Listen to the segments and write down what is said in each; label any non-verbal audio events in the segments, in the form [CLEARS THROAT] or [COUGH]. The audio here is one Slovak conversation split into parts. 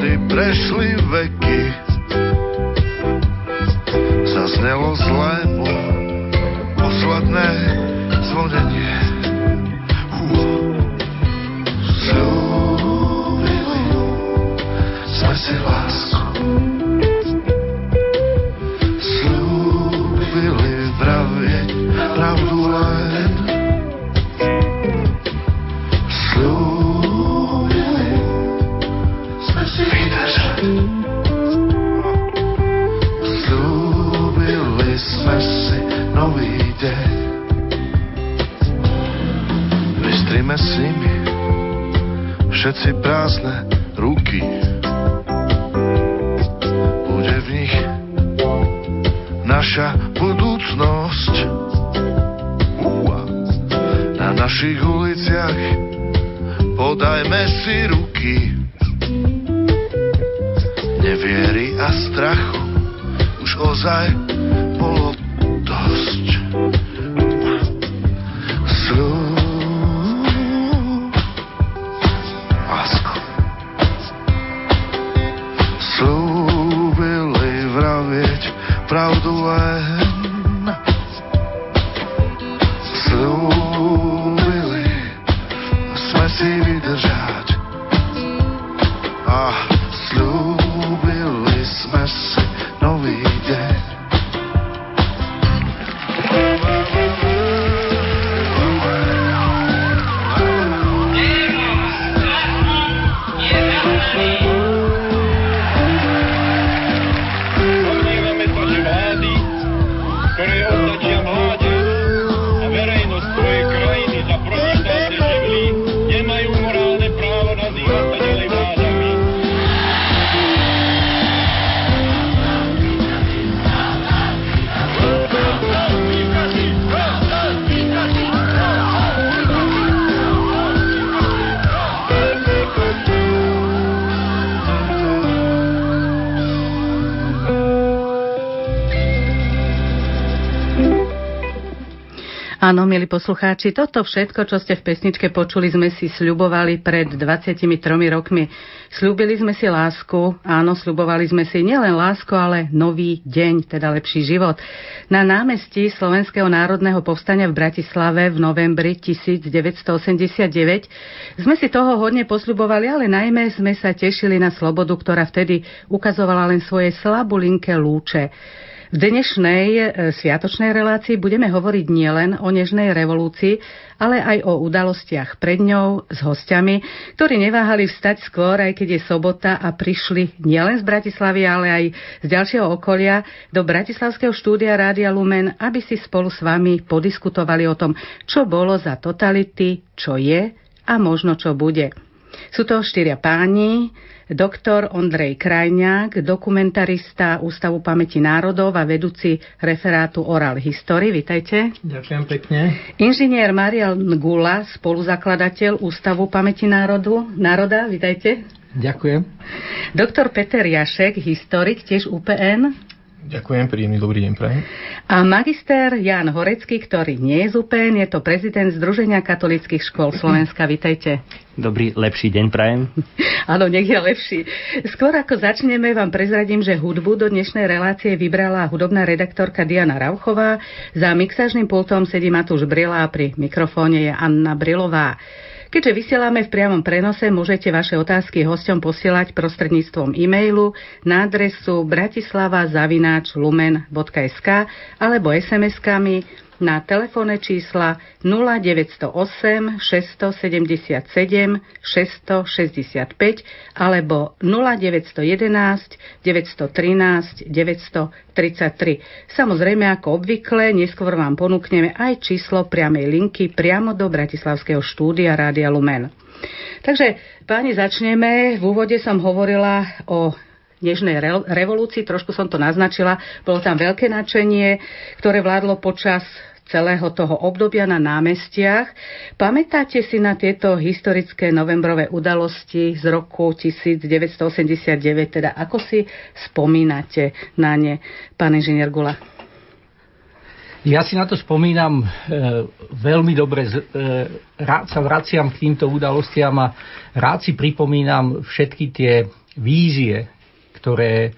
kedy prešli veky, zaznelo zlému posledné zvonenie. Slúbili sme si lásku. si prázdne Milí poslucháči, toto všetko, čo ste v pesničke počuli, sme si sľubovali pred 23 rokmi. Sľúbili sme si lásku, áno, sľubovali sme si nielen lásku, ale nový deň, teda lepší život. Na námestí Slovenského národného povstania v Bratislave v novembri 1989 sme si toho hodne posľubovali, ale najmä sme sa tešili na slobodu, ktorá vtedy ukazovala len svoje slabulinké lúče. V dnešnej e, sviatočnej relácii budeme hovoriť nielen o nežnej revolúcii, ale aj o udalostiach pred ňou s hostiami, ktorí neváhali vstať skôr, aj keď je sobota a prišli nielen z Bratislavy, ale aj z ďalšieho okolia do Bratislavského štúdia Rádia Lumen, aby si spolu s vami podiskutovali o tom, čo bolo za totality, čo je a možno čo bude. Sú to štyria páni, doktor Ondrej Krajňák, dokumentarista Ústavu pamäti národov a vedúci referátu Oral History. Vitajte. Ďakujem pekne. Inžinier Marian Gula, spoluzakladateľ Ústavu pamäti národu, národa. Vitajte. Ďakujem. Doktor Peter Jašek, historik, tiež UPN. Ďakujem, príjemný dobrý deň prajem. A magister Jan Horecký, ktorý nie je z UPN, je to prezident Združenia katolických škôl Slovenska. Vitajte. Dobrý, lepší deň prajem. [LAUGHS] Áno, nech je lepší. Skôr ako začneme, vám prezradím, že hudbu do dnešnej relácie vybrala hudobná redaktorka Diana Rauchová. Za mixážnym pultom sedí Matúš Brila a pri mikrofóne je Anna Brilová. Keďže vysielame v priamom prenose, môžete vaše otázky hosťom posielať prostredníctvom e-mailu na adresu bratislava.lumen.sk alebo SMS-kami na telefónne čísla 0908 677 665 alebo 0911 913 933. Samozrejme, ako obvykle, neskôr vám ponúkneme aj číslo priamej linky priamo do Bratislavského štúdia Rádia Lumen. Takže, páni, začneme. V úvode som hovorila o nežnej revolúcii, trošku som to naznačila, bolo tam veľké nadšenie, ktoré vládlo počas celého toho obdobia na námestiach. Pamätáte si na tieto historické novembrové udalosti z roku 1989, teda ako si spomínate na ne, pán inžinier Gula? Ja si na to spomínam e, veľmi dobre. E, rád sa vraciam k týmto udalostiam a rád si pripomínam všetky tie vízie, ktoré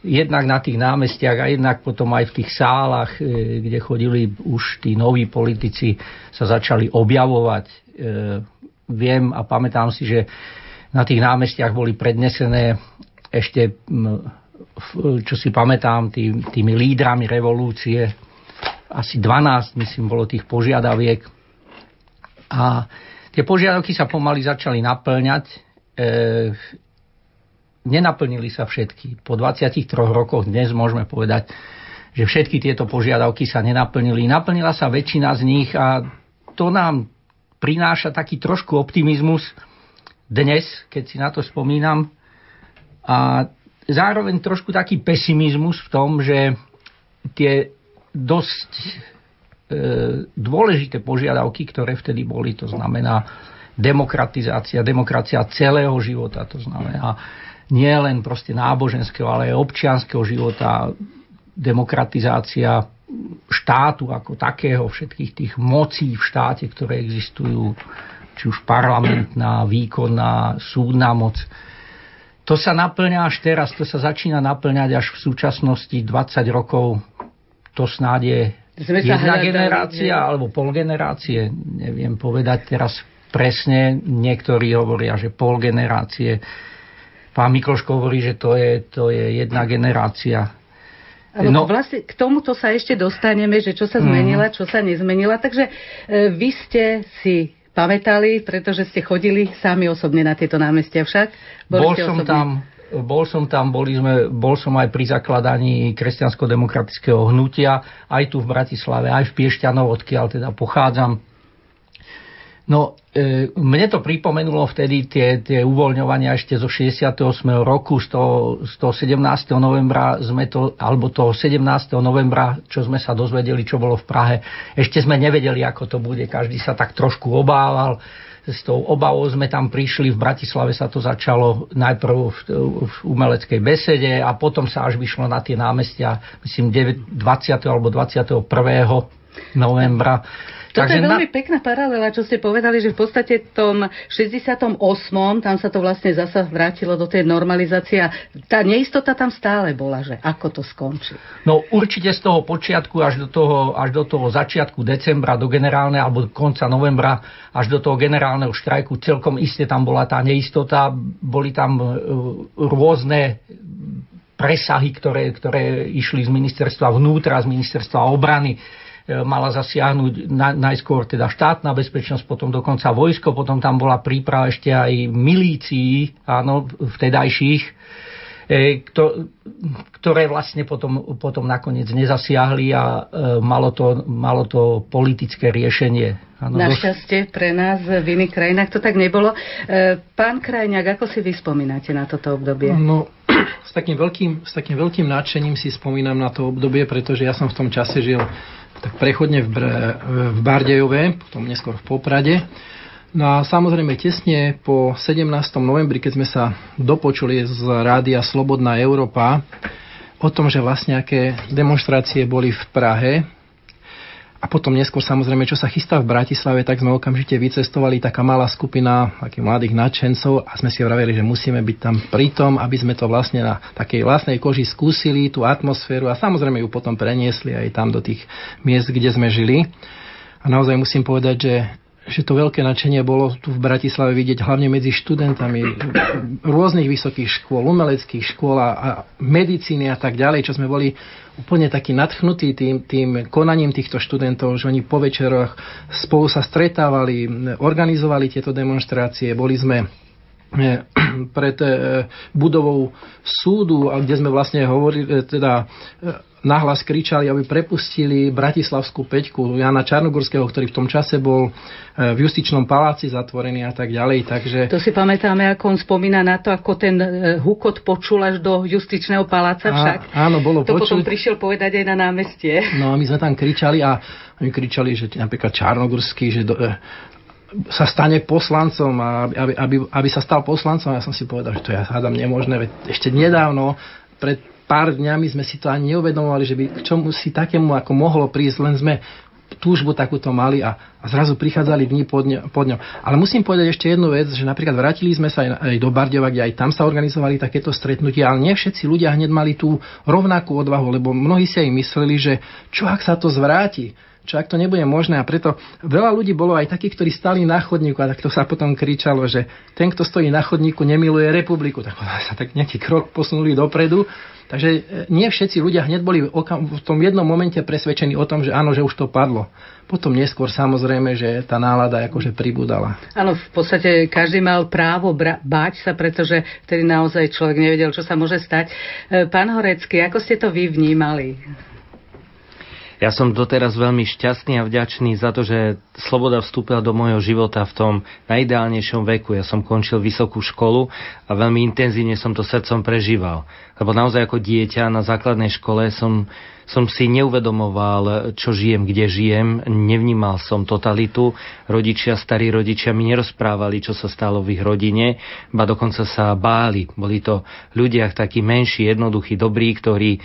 jednak na tých námestiach a jednak potom aj v tých sálach, e, kde chodili už tí noví politici, sa začali objavovať. E, viem a pamätám si, že na tých námestiach boli prednesené ešte, čo si pamätám, tý, tými lídrami revolúcie, asi 12, myslím, bolo tých požiadaviek. A tie požiadavky sa pomaly začali naplňať. E, nenaplnili sa všetky. Po 23 rokoch dnes môžeme povedať, že všetky tieto požiadavky sa nenaplnili. Naplnila sa väčšina z nich a to nám prináša taký trošku optimizmus dnes, keď si na to spomínam. A zároveň trošku taký pesimizmus v tom, že tie dosť e, dôležité požiadavky, ktoré vtedy boli, to znamená demokratizácia, demokracia celého života, to znamená nie len proste náboženského, ale aj občianského života, demokratizácia štátu ako takého, všetkých tých mocí v štáte, ktoré existujú, či už parlamentná, výkonná, súdna moc. To sa naplňa až teraz, to sa začína naplňať až v súčasnosti 20 rokov. To snáď je jedna generácia ne? alebo pol generácie, neviem povedať teraz presne. Niektorí hovoria, že pol generácie Pán Mikloško hovorí, že to je, to je jedna generácia. No, vlastne k tomuto sa ešte dostaneme, že čo sa mhm. zmenila, čo sa nezmenila. Takže e, vy ste si pamätali, pretože ste chodili sami osobne na tieto námestia však? Boli Bol som osobne? tam bol som tam, boli sme, bol som aj pri zakladaní kresťansko-demokratického hnutia, aj tu v Bratislave, aj v Piešťanov, odkiaľ teda pochádzam. No, e, mne to pripomenulo vtedy tie, tie uvoľňovania ešte zo 68. roku, z toho, z toho 17. novembra sme to, alebo toho 17. novembra, čo sme sa dozvedeli, čo bolo v Prahe. Ešte sme nevedeli, ako to bude, každý sa tak trošku obával. S tou obavou sme tam prišli, v Bratislave sa to začalo najprv v, v umeleckej besede a potom sa až vyšlo na tie námestia, myslím 20. alebo 21. novembra Toto Takže je veľmi na... pekná paralela, čo ste povedali, že v podstate v tom 68. tam sa to vlastne zasa vrátilo do tej normalizácie tá neistota tam stále bola, že ako to skončí. No určite z toho počiatku až do toho, až do toho začiatku decembra, do generálneho alebo konca novembra, až do toho generálneho štrajku celkom iste tam bola tá neistota, boli tam e, rôzne presahy, ktoré, ktoré išli z ministerstva vnútra, z ministerstva obrany mala zasiahnuť na, najskôr teda štátna bezpečnosť, potom dokonca vojsko, potom tam bola príprava ešte aj milícií, áno, vtedajších, e, ktoré vlastne potom, potom nakoniec nezasiahli a e, malo to, malo to politické riešenie. Ano, Našťastie pre nás v iných krajinách to tak nebolo. Pán Krajňák, ako si vy spomínate na toto obdobie? No, [CLEARS THROAT] s takým veľkým, s takým veľkým nadšením si spomínam na to obdobie, pretože ja som v tom čase žil tak prechodne v, Br- v Bardejove, potom neskôr v Poprade. No a samozrejme tesne po 17. novembri, keď sme sa dopočuli z rádia Slobodná Európa o tom, že vlastne aké demonstrácie boli v Prahe, a potom neskôr samozrejme, čo sa chystá v Bratislave, tak sme okamžite vycestovali taká malá skupina takých mladých nadšencov a sme si vraveli, že musíme byť tam pritom, aby sme to vlastne na takej vlastnej koži skúsili, tú atmosféru a samozrejme ju potom preniesli aj tam do tých miest, kde sme žili. A naozaj musím povedať, že že to veľké nadšenie bolo tu v Bratislave vidieť hlavne medzi študentami rôznych vysokých škôl, umeleckých škôl a, medicíny a tak ďalej, čo sme boli úplne takí nadchnutí tým, tým konaním týchto študentov, že oni po večeroch spolu sa stretávali, organizovali tieto demonstrácie, boli sme [CLEARS THROAT] pred eh, budovou súdu, kde sme vlastne hovorili, eh, teda nahlas kričali, aby prepustili Bratislavskú peťku Jana Čarnogurského, ktorý v tom čase bol e, v justičnom paláci zatvorený a tak ďalej. Takže... To si pamätáme, ako on spomína na to, ako ten e, hukot počul až do justičného paláca však. A, áno, bolo To počuť. potom prišiel povedať aj na námestie. No a my sme tam kričali a oni kričali, že napríklad Čarnogurský, že do, e, sa stane poslancom a aby, aby, aby sa stal poslancom. Ja som si povedal, že to ja hádam nemožné. Veď ešte nedávno, pred pár dňami sme si to ani neuvedomovali, že by k čomu si takému ako mohlo prísť, len sme túžbu takúto mali a, a zrazu prichádzali dni pod, ňo, pod ňom. Ale musím povedať ešte jednu vec, že napríklad vrátili sme sa aj, aj do Bardeva, kde aj tam sa organizovali takéto stretnutia, ale nie všetci ľudia hneď mali tú rovnakú odvahu, lebo mnohí si aj mysleli, že čo ak sa to zvráti, čo ak to nebude možné a preto veľa ľudí bolo aj takých, ktorí stali na chodníku a tak to sa potom kričalo, že ten, kto stojí na chodníku, nemiluje republiku. Tak [LAUGHS] sa tak nejaký krok posunuli dopredu Takže e, nie všetci ľudia hneď boli v tom jednom momente presvedčení o tom, že áno, že už to padlo. Potom neskôr samozrejme, že tá nálada akože pribúdala. Áno, v podstate každý mal právo bra- báť sa, pretože vtedy naozaj človek nevedel, čo sa môže stať. E, pán Horecký, ako ste to vy vnímali? Ja som doteraz veľmi šťastný a vďačný za to, že sloboda vstúpila do môjho života v tom najideálnejšom veku. Ja som končil vysokú školu a veľmi intenzívne som to srdcom prežíval. Lebo naozaj ako dieťa na základnej škole som som si neuvedomoval, čo žijem, kde žijem, nevnímal som totalitu. Rodičia, starí rodičia mi nerozprávali, čo sa stalo v ich rodine, ba dokonca sa báli. Boli to ľudia takí menší, jednoduchí, dobrí, ktorí, e,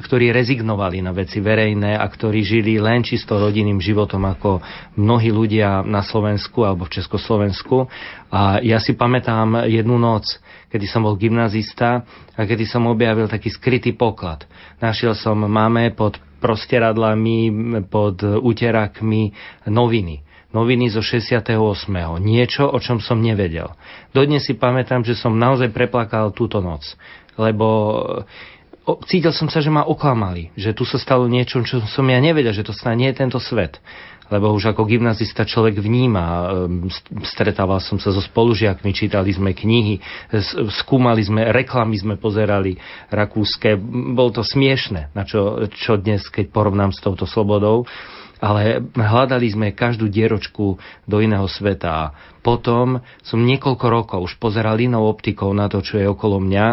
ktorí rezignovali na veci verejné a ktorí žili len čisto rodinným životom ako mnohí ľudia na Slovensku alebo v Československu. A ja si pamätám jednu noc, kedy som bol gymnazista a kedy som objavil taký skrytý poklad. Našiel som máme pod prostieradlami, pod úterakmi noviny noviny zo 68. Niečo, o čom som nevedel. Dodnes si pamätám, že som naozaj preplakal túto noc, lebo cítil som sa, že ma oklamali, že tu sa stalo niečo, čo som ja nevedel, že to sa nie je tento svet lebo už ako gymnazista človek vníma. Ehm, stretával som sa so spolužiakmi, čítali sme knihy, skúmali sme, reklamy sme pozerali rakúske. Bolo to smiešne, na čo, čo dnes, keď porovnám s touto slobodou ale hľadali sme každú dieročku do iného sveta. Potom som niekoľko rokov už pozeral inou optikou na to, čo je okolo mňa.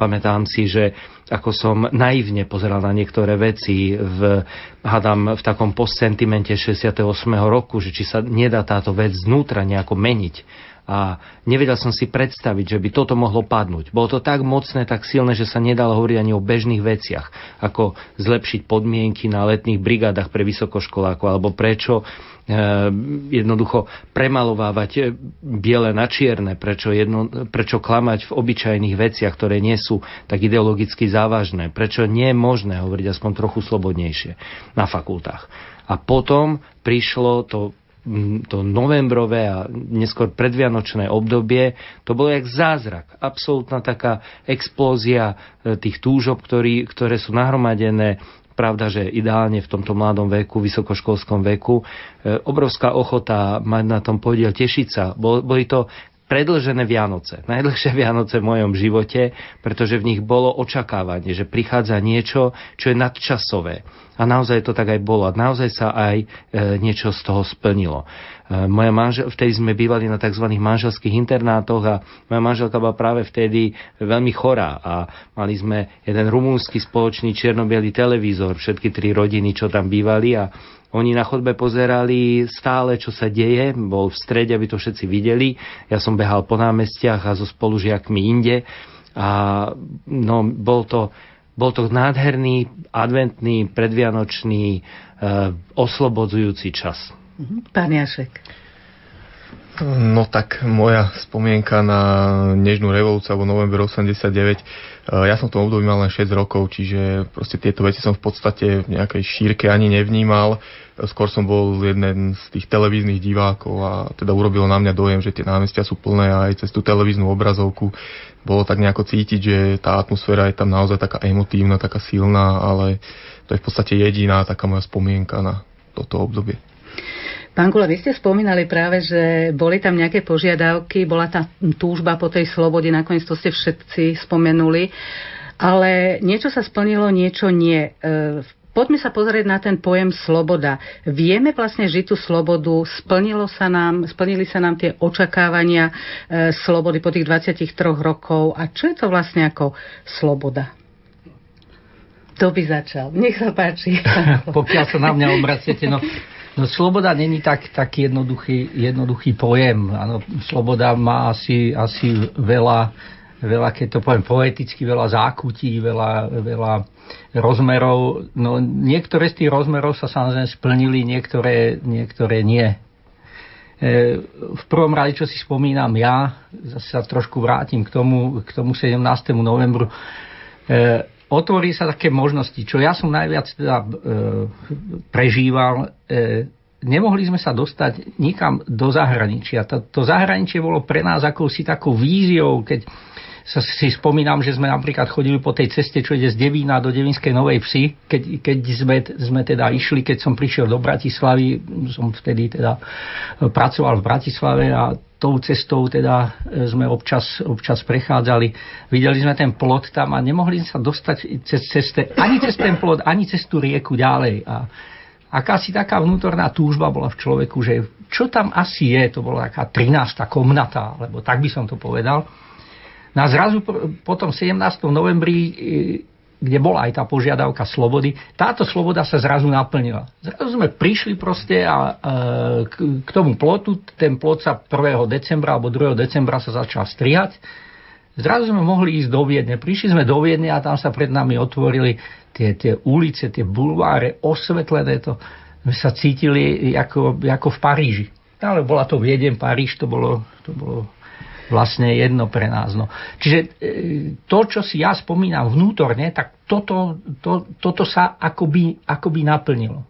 Pamätám si, že ako som naivne pozeral na niektoré veci v, hádam, v takom postsentimente 68. roku, že či sa nedá táto vec znútra nejako meniť a nevedel som si predstaviť, že by toto mohlo padnúť. Bolo to tak mocné, tak silné, že sa nedalo hovoriť ani o bežných veciach, ako zlepšiť podmienky na letných brigádach pre vysokoškolákov, alebo prečo e, jednoducho premalovávať e, biele na čierne, prečo, jedno, prečo klamať v obyčajných veciach, ktoré nie sú tak ideologicky závažné, prečo nie je možné hovoriť aspoň trochu slobodnejšie na fakultách. A potom prišlo to to novembrové a neskôr predvianočné obdobie, to bolo jak zázrak. Absolutná taká explózia e, tých túžob, ktorý, ktoré sú nahromadené pravda, že ideálne v tomto mladom veku, vysokoškolskom veku, e, obrovská ochota mať na tom podiel, tešiť sa. Boli to predlžené Vianoce. Najdlhšie Vianoce v mojom živote, pretože v nich bolo očakávanie, že prichádza niečo, čo je nadčasové. A naozaj to tak aj bolo. A naozaj sa aj e, niečo z toho splnilo. E, moja manžel, vtedy sme bývali na tzv. manželských internátoch a moja manželka bola práve vtedy veľmi chorá a mali sme jeden rumúnsky spoločný čierno televízor, všetky tri rodiny, čo tam bývali a oni na chodbe pozerali stále, čo sa deje, bol v strede, aby to všetci videli. Ja som behal po námestiach a so spolužiakmi inde. A no, bol to, bol to nádherný, adventný, predvianočný, e, oslobodzujúci čas. Mhm. Pán Jašek. No tak moja spomienka na Nežnú revolúciu alebo november 89, ja som v tom období mal len 6 rokov, čiže proste tieto veci som v podstate v nejakej šírke ani nevnímal. Skôr som bol jeden z tých televíznych divákov a teda urobilo na mňa dojem, že tie námestia sú plné a aj cez tú televíznu obrazovku bolo tak nejako cítiť, že tá atmosféra je tam naozaj taká emotívna, taká silná, ale to je v podstate jediná taká moja spomienka na toto obdobie. Pán Kula, vy ste spomínali práve, že boli tam nejaké požiadavky, bola tá túžba po tej slobode, nakoniec to ste všetci spomenuli, ale niečo sa splnilo, niečo nie. E, poďme sa pozrieť na ten pojem sloboda. Vieme vlastne žiť tú slobodu, splnilo sa nám, splnili sa nám tie očakávania e, slobody po tých 23 rokov a čo je to vlastne ako sloboda? To by začal. Nech sa páči. [LAUGHS] Pokiaľ sa na mňa obraciete, no No sloboda není tak, tak jednoduchý, jednoduchý pojem. Ano, sloboda má asi, asi veľa, veľa, keď to poviem poeticky, veľa zákutí, veľa, veľa rozmerov. No, niektoré z tých rozmerov sa samozrejme splnili, niektoré, niektoré nie. E, v prvom rade, čo si spomínam ja, zase sa trošku vrátim k tomu, k tomu 17. novembru, e, otvorí sa také možnosti, čo ja som najviac teda e, prežíval. E, nemohli sme sa dostať nikam do zahraničia. To, to zahraničie bolo pre nás akousi takou víziou, keď sa si spomínam, že sme napríklad chodili po tej ceste, čo ide z Devína do Devinskej Novej Vsi, keď, keď sme, sme teda išli, keď som prišiel do Bratislavy, som vtedy teda pracoval v Bratislave a tou cestou teda e, sme občas, občas prechádzali. Videli sme ten plot tam a nemohli sa dostať cez ceste, ani cez ten plot, ani cez tú rieku ďalej. A akási taká vnútorná túžba bola v človeku, že čo tam asi je, to bola taká 13. komnata, alebo tak by som to povedal. No zrazu po tom 17. novembri e, kde bola aj tá požiadavka slobody, táto sloboda sa zrazu naplnila. Zrazu sme prišli proste a, e, k, tomu plotu, ten plot sa 1. decembra alebo 2. decembra sa začal strihať. Zrazu sme mohli ísť do Viedne. Prišli sme do Viedne a tam sa pred nami otvorili tie, tie ulice, tie bulváre, osvetlené to. My sa cítili ako, ako v Paríži. Ale bola to Viedeň, Paríž, to bolo, to bolo vlastne jedno pre nás. No. Čiže e, to, čo si ja spomínam vnútorne, tak toto, to, toto sa akoby, akoby naplnilo.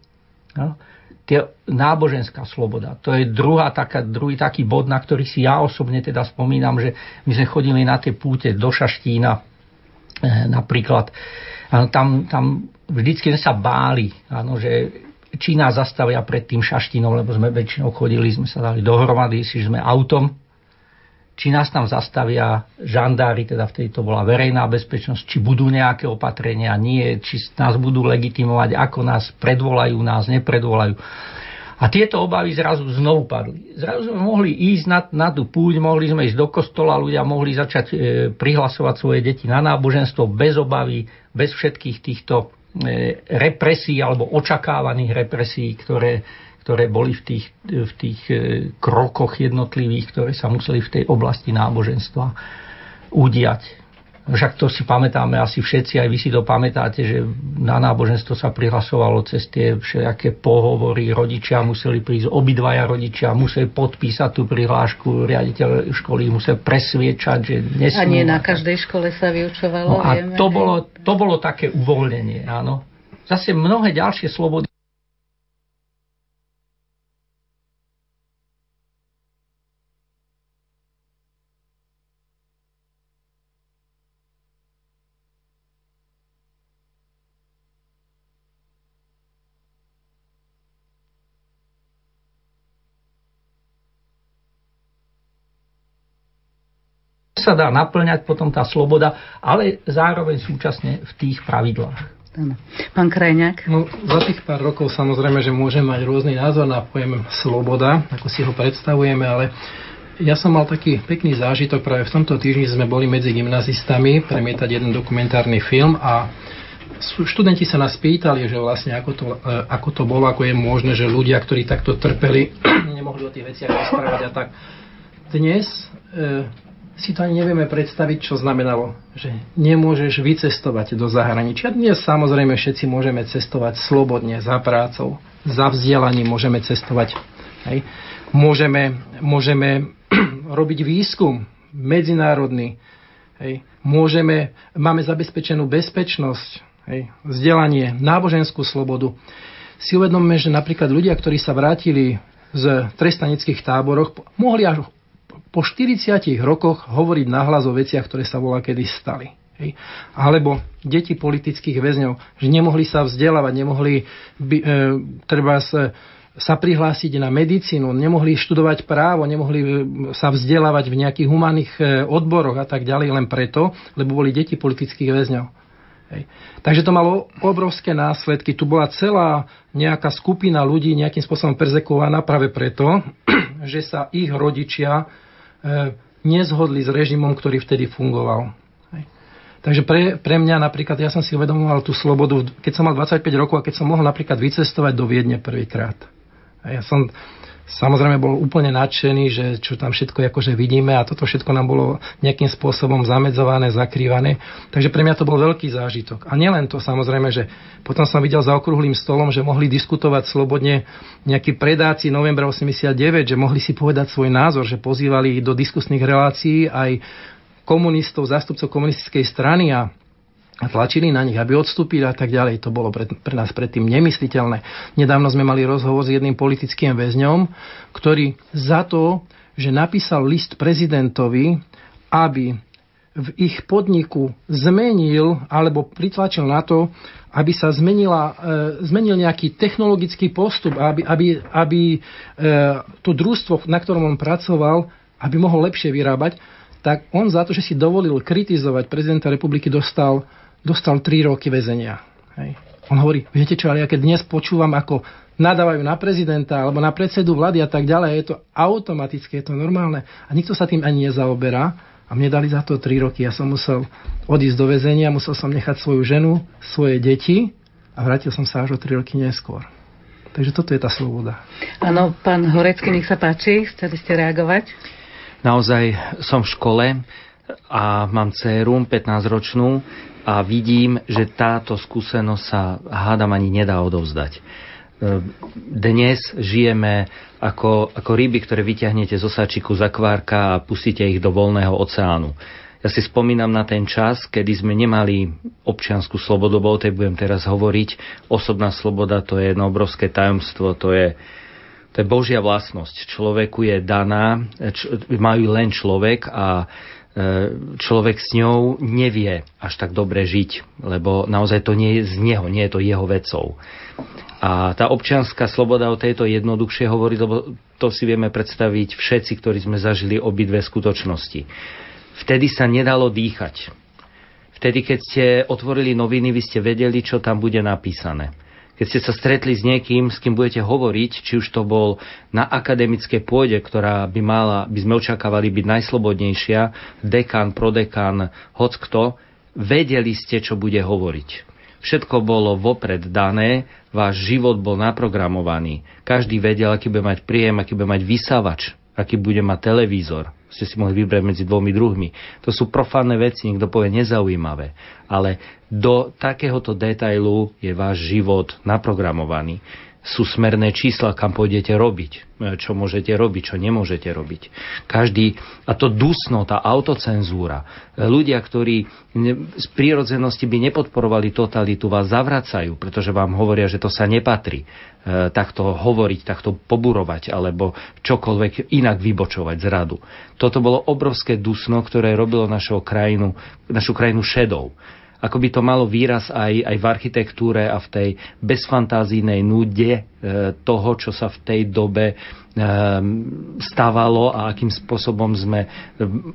No. Tie, náboženská sloboda. To je druhá, taká, druhý taký bod, na ktorý si ja osobne teda spomínam, že my sme chodili na tie púte do Šaštína e, napríklad. Tam, tam vždycky sme sa báli, ano, že či nás zastavia pred tým šaštinom, lebo sme väčšinou chodili, sme sa dali dohromady, si sme autom či nás tam zastavia žandári, teda vtedy to bola verejná bezpečnosť, či budú nejaké opatrenia, nie, či nás budú legitimovať, ako nás predvolajú, nás nepredvolajú. A tieto obavy zrazu znovu padli. Zrazu sme mohli ísť na, na tú púť, mohli sme ísť do kostola, ľudia mohli začať e, prihlasovať svoje deti na náboženstvo bez obavy, bez všetkých týchto e, represí alebo očakávaných represí, ktoré, ktoré boli v tých, v tých e, krokoch jednotlivých, ktoré sa museli v tej oblasti náboženstva udiať. Však to si pamätáme asi všetci, aj vy si to pamätáte, že na náboženstvo sa prihlasovalo cez tie všelijaké pohovory, rodičia museli prísť, obidvaja rodičia museli podpísať tú prihlášku, riaditeľ školy musel presviečať, že nesmú. A nie na každej škole sa vyučovalo. No a vieme, to, bolo, to bolo také uvoľnenie, áno. Zase mnohé ďalšie slobody sa dá naplňať potom tá sloboda, ale zároveň súčasne v tých pravidlách. Pán Krajňák? No, za tých pár rokov samozrejme, že môžem mať rôzny názor na pojem sloboda, ako si ho predstavujeme, ale ja som mal taký pekný zážitok, práve v tomto týždni sme boli medzi gymnazistami premietať jeden dokumentárny film a študenti sa nás pýtali, že vlastne ako to, e, ako to bolo, ako je možné, že ľudia, ktorí takto trpeli, [CLEARS THROAT] nemohli o tých veciach rozprávať a tak. Dnes e, si to ani nevieme predstaviť, čo znamenalo, že nemôžeš vycestovať do zahraničia. Dnes samozrejme všetci môžeme cestovať slobodne za prácou, za vzdelaním môžeme cestovať. Hej. Môžeme, môžeme [CLEARS THROAT] robiť výskum medzinárodný. Hej. Môžeme, máme zabezpečenú bezpečnosť, hej. vzdelanie, náboženskú slobodu. Si uvedomme, že napríklad ľudia, ktorí sa vrátili z trestanických táboroch, mohli až po 40 rokoch hovoriť nahlas o veciach, ktoré sa volá kedy stali. Hej. Alebo deti politických väzňov, že nemohli sa vzdelávať, nemohli by, e, treba sa, sa prihlásiť na medicínu, nemohli študovať právo, nemohli e, sa vzdelávať v nejakých humanných e, odboroch a tak ďalej len preto, lebo boli deti politických väzňov. Hej. Takže to malo obrovské následky. Tu bola celá nejaká skupina ľudí nejakým spôsobom perzekovaná práve preto, [CLEARS THROAT] že sa ich rodičia nezhodli s režimom, ktorý vtedy fungoval. Takže pre, pre mňa napríklad, ja som si uvedomoval tú slobodu, keď som mal 25 rokov a keď som mohol napríklad vycestovať do Viedne prvýkrát. Ja som samozrejme bol úplne nadšený, že čo tam všetko akože vidíme a toto všetko nám bolo nejakým spôsobom zamedzované, zakrývané. Takže pre mňa to bol veľký zážitok. A nielen to samozrejme, že potom som videl za okrúhlým stolom, že mohli diskutovať slobodne nejakí predáci novembra 89, že mohli si povedať svoj názor, že pozývali do diskusných relácií aj komunistov, zástupcov komunistickej strany a tlačili na nich, aby odstúpili a tak ďalej. To bolo pre, pre nás predtým nemysliteľné. Nedávno sme mali rozhovor s jedným politickým väzňom, ktorý za to, že napísal list prezidentovi, aby v ich podniku zmenil alebo pritlačil na to, aby sa zmenila, e, zmenil nejaký technologický postup, aby, aby, aby e, to družstvo, na ktorom on pracoval, aby mohol lepšie vyrábať, tak on za to, že si dovolil kritizovať prezidenta republiky, dostal dostal 3 roky väzenia. Hej. On hovorí, viete čo, ale ja keď dnes počúvam, ako nadávajú na prezidenta alebo na predsedu vlády a tak ďalej, je to automatické, je to normálne. A nikto sa tým ani nezaoberá. A mne dali za to 3 roky. Ja som musel odísť do väzenia, musel som nechať svoju ženu, svoje deti a vrátil som sa až o 3 roky neskôr. Takže toto je tá sloboda. Áno, pán Horecký, nech sa páči, chceli ste reagovať? Naozaj som v škole a mám dceru 15-ročnú a vidím, že táto skúsenosť sa hádam ani nedá odovzdať. E, dnes žijeme ako, ako ryby, ktoré vyťahnete zo sačiku z akvárka a pustíte ich do voľného oceánu. Ja si spomínam na ten čas, kedy sme nemali občianskú slobodu, bo o tej budem teraz hovoriť. Osobná sloboda to je jedno obrovské tajomstvo, to je, to je Božia vlastnosť. Človeku je daná, č- majú len človek a človek s ňou nevie až tak dobre žiť, lebo naozaj to nie je z neho, nie je to jeho vecou. A tá občianská sloboda o tejto jednoduchšie hovorí, lebo to si vieme predstaviť všetci, ktorí sme zažili obidve skutočnosti. Vtedy sa nedalo dýchať. Vtedy, keď ste otvorili noviny, vy ste vedeli, čo tam bude napísané. Keď ste sa stretli s niekým, s kým budete hovoriť, či už to bol na akademické pôde, ktorá by mala, by sme očakávali byť najslobodnejšia, dekan, prodekan, hoc kto, vedeli ste, čo bude hovoriť. Všetko bolo vopred dané, váš život bol naprogramovaný. Každý vedel, aký bude mať príjem, aký bude mať vysávač, aký bude mať televízor. Ste si mohli vybrať medzi dvomi druhmi. To sú profánne veci, niekto povie nezaujímavé. Ale do takéhoto detailu je váš život naprogramovaný sú smerné čísla, kam pôjdete robiť, e, čo môžete robiť, čo nemôžete robiť. Každý, a to dusno, tá autocenzúra, e, ľudia, ktorí z prírodzenosti by nepodporovali totalitu, vás zavracajú, pretože vám hovoria, že to sa nepatrí e, takto hovoriť, takto poburovať, alebo čokoľvek inak vybočovať z radu. Toto bolo obrovské dusno, ktoré robilo našu krajinu, našu krajinu šedou ako by to malo výraz aj, aj v architektúre a v tej bezfantázijnej nude e, toho, čo sa v tej dobe e, stávalo a akým spôsobom sme e,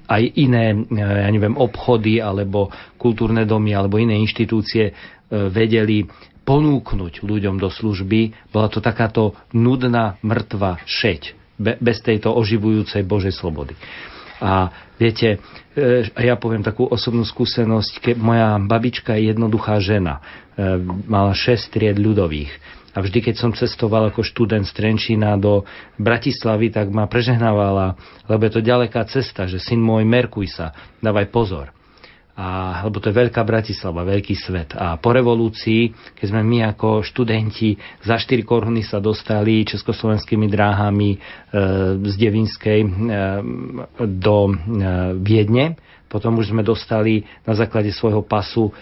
aj iné, ja neviem, obchody alebo kultúrne domy alebo iné inštitúcie vedeli ponúknuť ľuďom do služby. Bola to takáto nudná, mŕtva šeť bez tejto oživujúcej Božej slobody. A viete, e, ja poviem takú osobnú skúsenosť, keď moja babička je jednoduchá žena, e, mala 6 tried ľudových. A vždy, keď som cestoval ako študent z Trenčína do Bratislavy, tak ma prežehnávala, lebo je to ďaleká cesta, že syn môj, merkuj sa, dávaj pozor a, lebo to je veľká Bratislava, veľký svet. A po revolúcii, keď sme my ako študenti za 4 koruny sa dostali československými dráhami e, z Devinskej e, do e, Viedne, potom už sme dostali na základe svojho pasu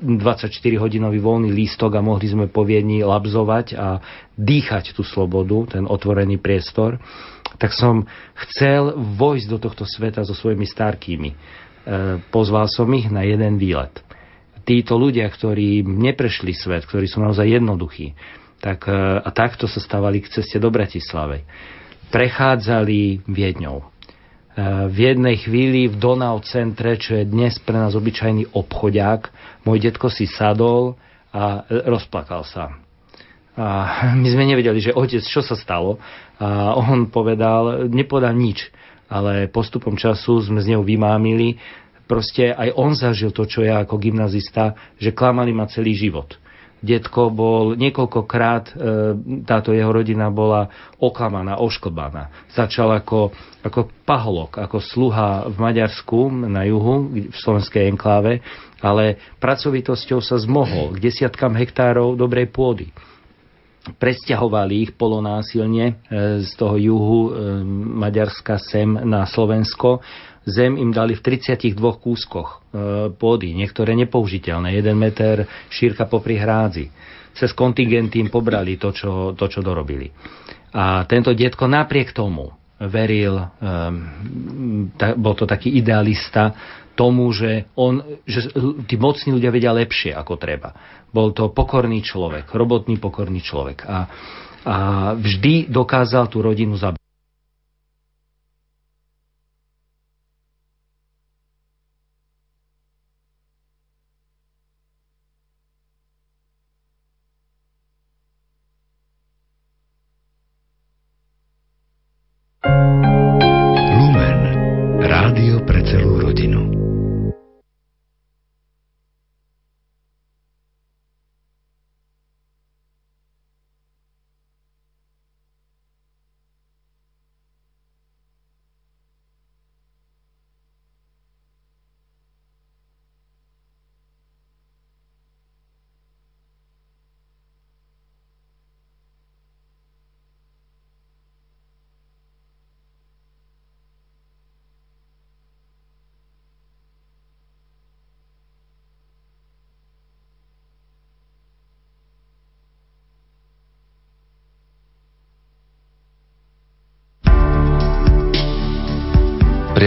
24-hodinový voľný lístok a mohli sme po Viedni labzovať a dýchať tú slobodu, ten otvorený priestor, tak som chcel vojsť do tohto sveta so svojimi starkými pozval som ich na jeden výlet. Títo ľudia, ktorí neprešli svet, ktorí sú naozaj jednoduchí, tak, e, a takto sa stávali k ceste do Bratislavy. Prechádzali Viedňou. E, v jednej chvíli v Donau centre, čo je dnes pre nás obyčajný obchodiak, môj detko si sadol a rozplakal sa. A my sme nevedeli, že otec, čo sa stalo. A on povedal, nepovedal nič ale postupom času sme z neho vymámili. Proste aj on zažil to, čo ja ako gymnazista, že klamali ma celý život. Detko bol niekoľkokrát, e, táto jeho rodina bola oklamaná, ošklbaná. Začal ako, ako paholok, ako sluha v Maďarsku na juhu, v slovenskej enkláve, ale pracovitosťou sa zmohol k desiatkám hektárov dobrej pôdy presťahovali ich polonásilne e, z toho juhu e, Maďarska sem na Slovensko. Zem im dali v 32 kúskoch e, pôdy, niektoré nepoužiteľné, 1 meter šírka popri hrádzi. Cez kontingenty im pobrali to čo, to, čo dorobili. A tento detko napriek tomu veril, um, ta, bol to taký idealista, tomu, že, on, že tí mocní ľudia vedia lepšie, ako treba. Bol to pokorný človek, robotný pokorný človek. A, a vždy dokázal tú rodinu zabiť.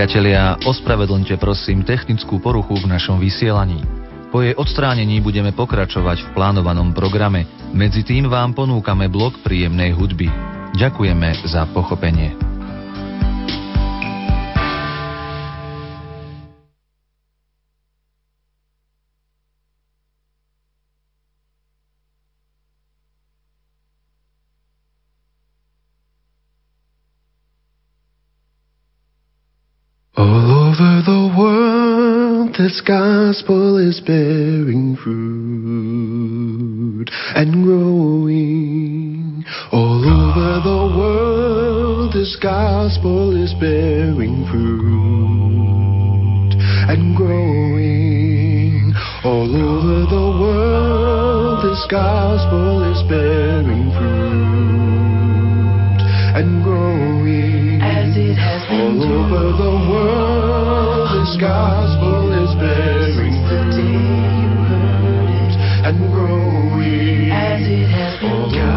Priatelia, ospravedlňte prosím technickú poruchu v našom vysielaní. Po jej odstránení budeme pokračovať v plánovanom programe. Medzi tým vám ponúkame blok príjemnej hudby. Ďakujeme za pochopenie. This gospel is bearing fruit and growing all over the world. This gospel is bearing fruit and growing all over the world. This gospel is bearing fruit and growing all over the world. This gospel bearing fruit and growing as it has begun.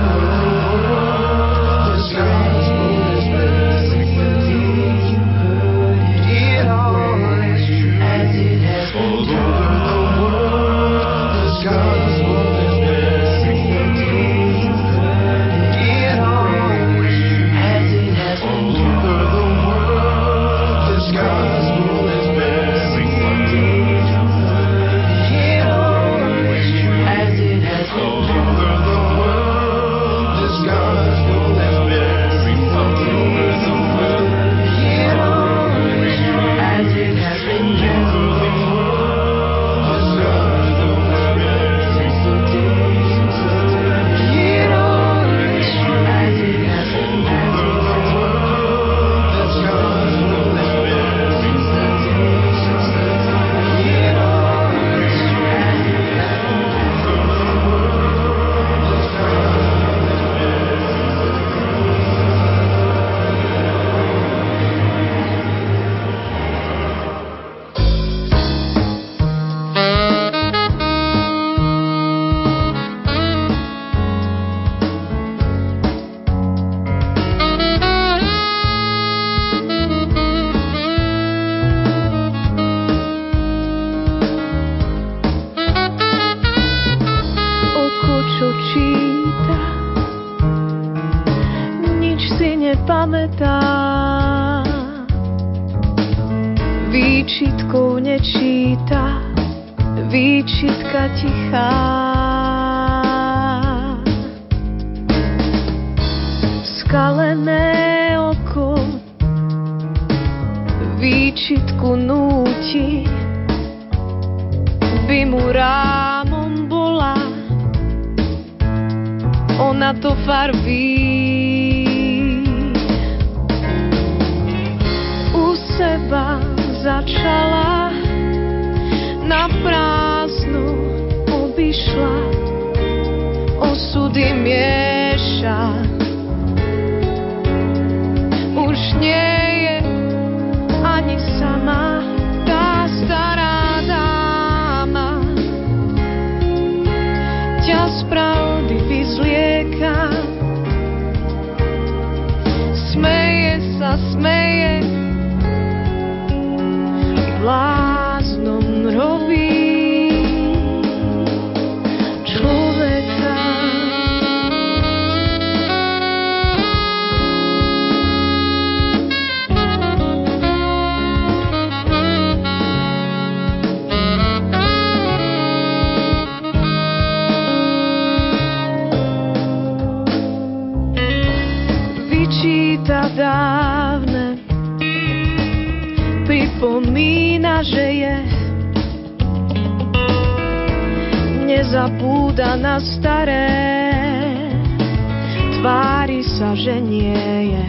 tvári sa, že nie je.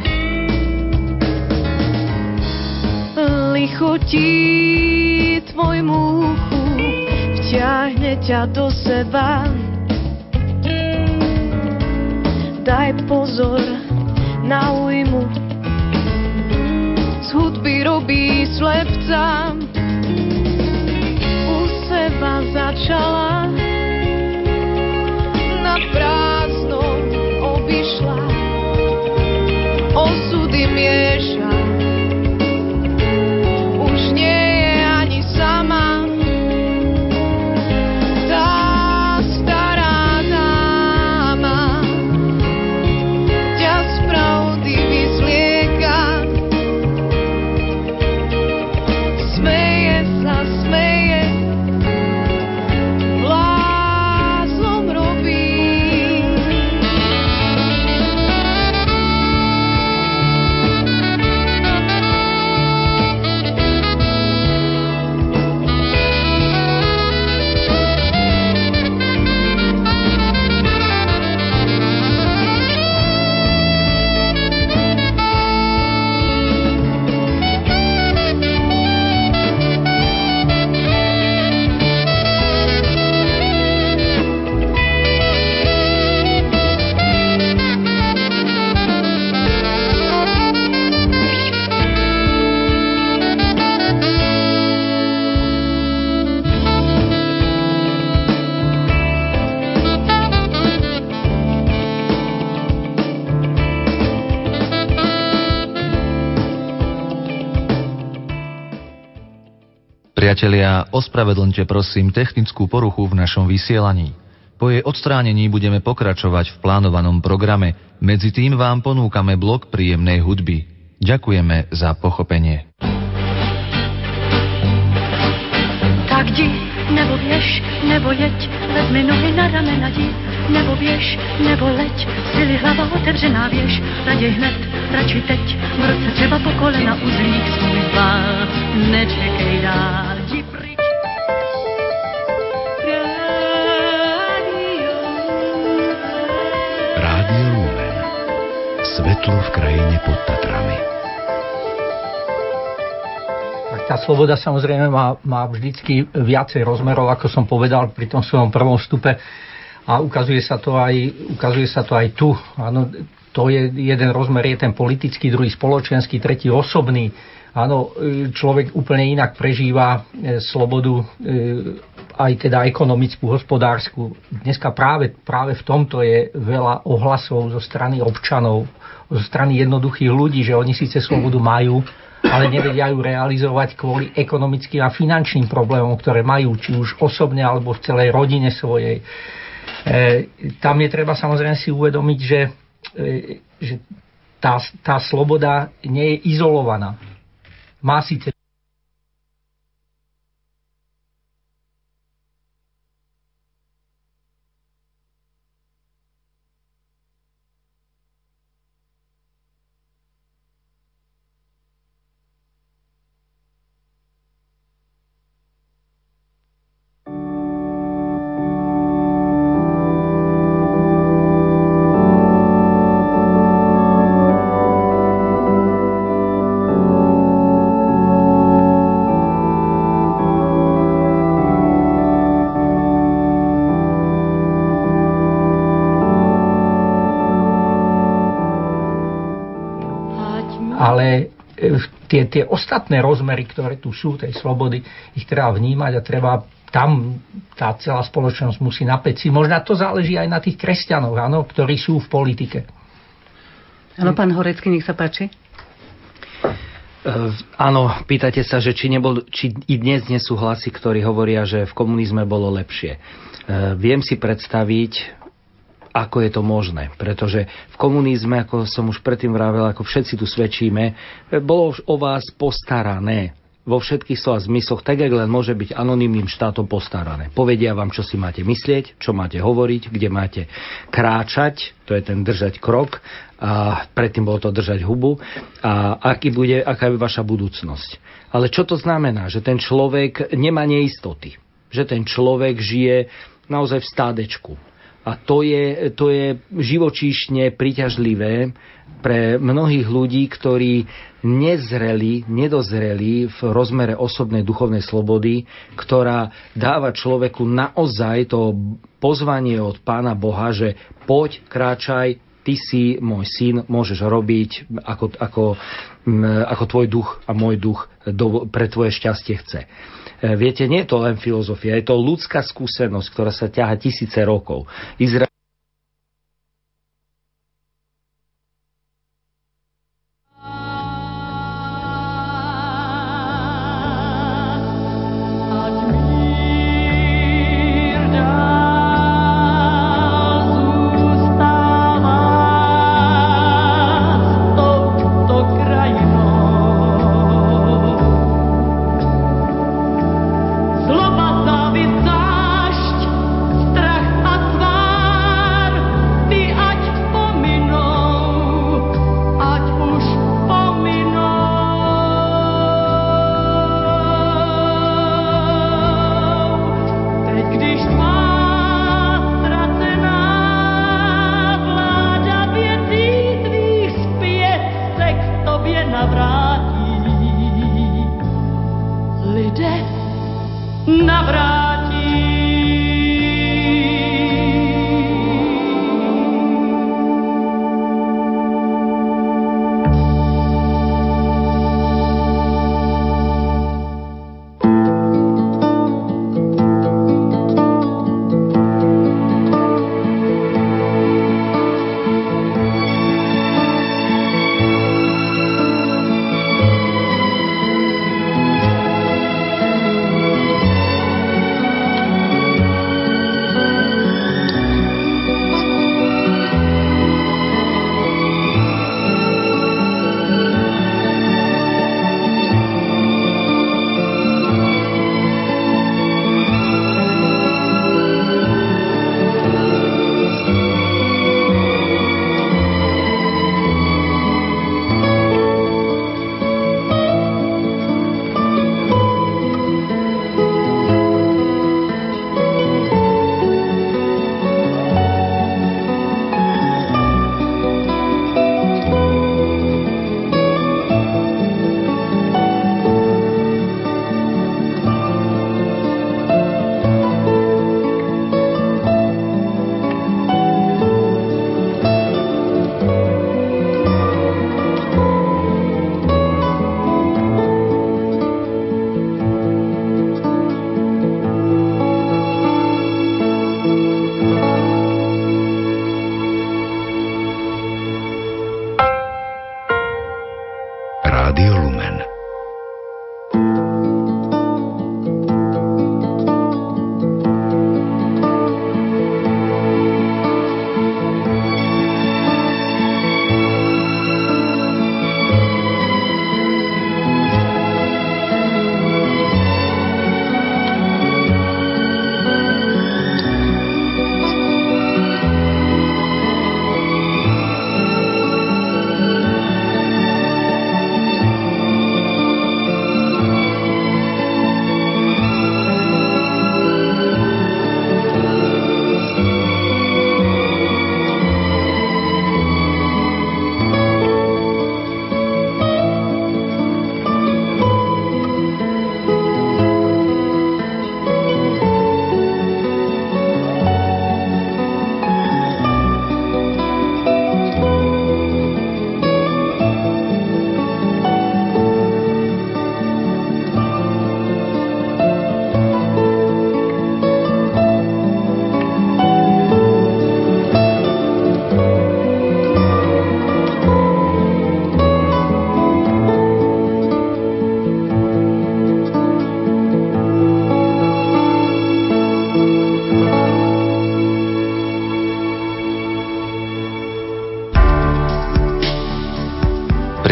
Lichotí tvojmu uchu, vťahne ťa do seba. Daj pozor na ujmu, z hudby robí slepca. U seba začala zmieša. Priatelia, ospravedlňte prosím technickú poruchu v našom vysielaní. Po jej odstránení budeme pokračovať v plánovanom programe. Medzi tým vám ponúkame blok príjemnej hudby. Ďakujeme za pochopenie. Tak jdi, nebo běž, nebo jeď, vezmi nohy na ramena jdi, nebo běž, nebo leď, sily hlava otevřená věž, raději hned, radši teď, v roce třeba po kolena uzlík svůj vál, nečekej dál, Svetlo v krajine pod Tatrami. Tá sloboda samozrejme má, má vždycky viacej rozmerov, ako som povedal pri tom svojom prvom vstupe. A ukazuje sa to aj, ukazuje sa to aj tu. Áno, to je jeden rozmer, je ten politický, druhý spoločenský, tretí osobný. Áno, človek úplne inak prežíva e, slobodu, e, aj teda ekonomickú, hospodárskú. Dneska práve, práve v tomto je veľa ohlasov zo strany občanov, zo strany jednoduchých ľudí, že oni síce slobodu majú, ale nevedia ju realizovať kvôli ekonomickým a finančným problémom, ktoré majú, či už osobne alebo v celej rodine svojej. E, tam je treba samozrejme si uvedomiť, že, e, že tá, tá sloboda nie je izolovaná. Má síce tie, tie ostatné rozmery, ktoré tu sú, tej slobody, ich treba vnímať a treba tam tá celá spoločnosť musí napäť si. Možno to záleží aj na tých kresťanoch, áno, ktorí sú v politike. Áno, pán Horecký, nech sa páči. Uh, áno, pýtate sa, že či, nebol, či i dnes nie sú hlasy, ktorí hovoria, že v komunizme bolo lepšie. Uh, viem si predstaviť, ako je to možné. Pretože v komunizme, ako som už predtým vravel, ako všetci tu svedčíme, bolo o vás postarané vo všetkých slova zmysloch, tak jak len môže byť anonymným štátom postarané. Povedia vám, čo si máte myslieť, čo máte hovoriť, kde máte kráčať, to je ten držať krok, a predtým bolo to držať hubu, a aký bude, aká je vaša budúcnosť. Ale čo to znamená? Že ten človek nemá neistoty. Že ten človek žije naozaj v stádečku a to je, to je živočíšne priťažlivé pre mnohých ľudí, ktorí nezreli, nedozreli v rozmere osobnej duchovnej slobody, ktorá dáva človeku naozaj to pozvanie od Pána Boha, že poď, kráčaj, ty si môj syn, môžeš robiť, ako, ako, ako tvoj duch a môj duch do, pre tvoje šťastie chce. Viete, nie je to len filozofia, je to ľudská skúsenosť, ktorá sa ťaha tisíce rokov. Izrael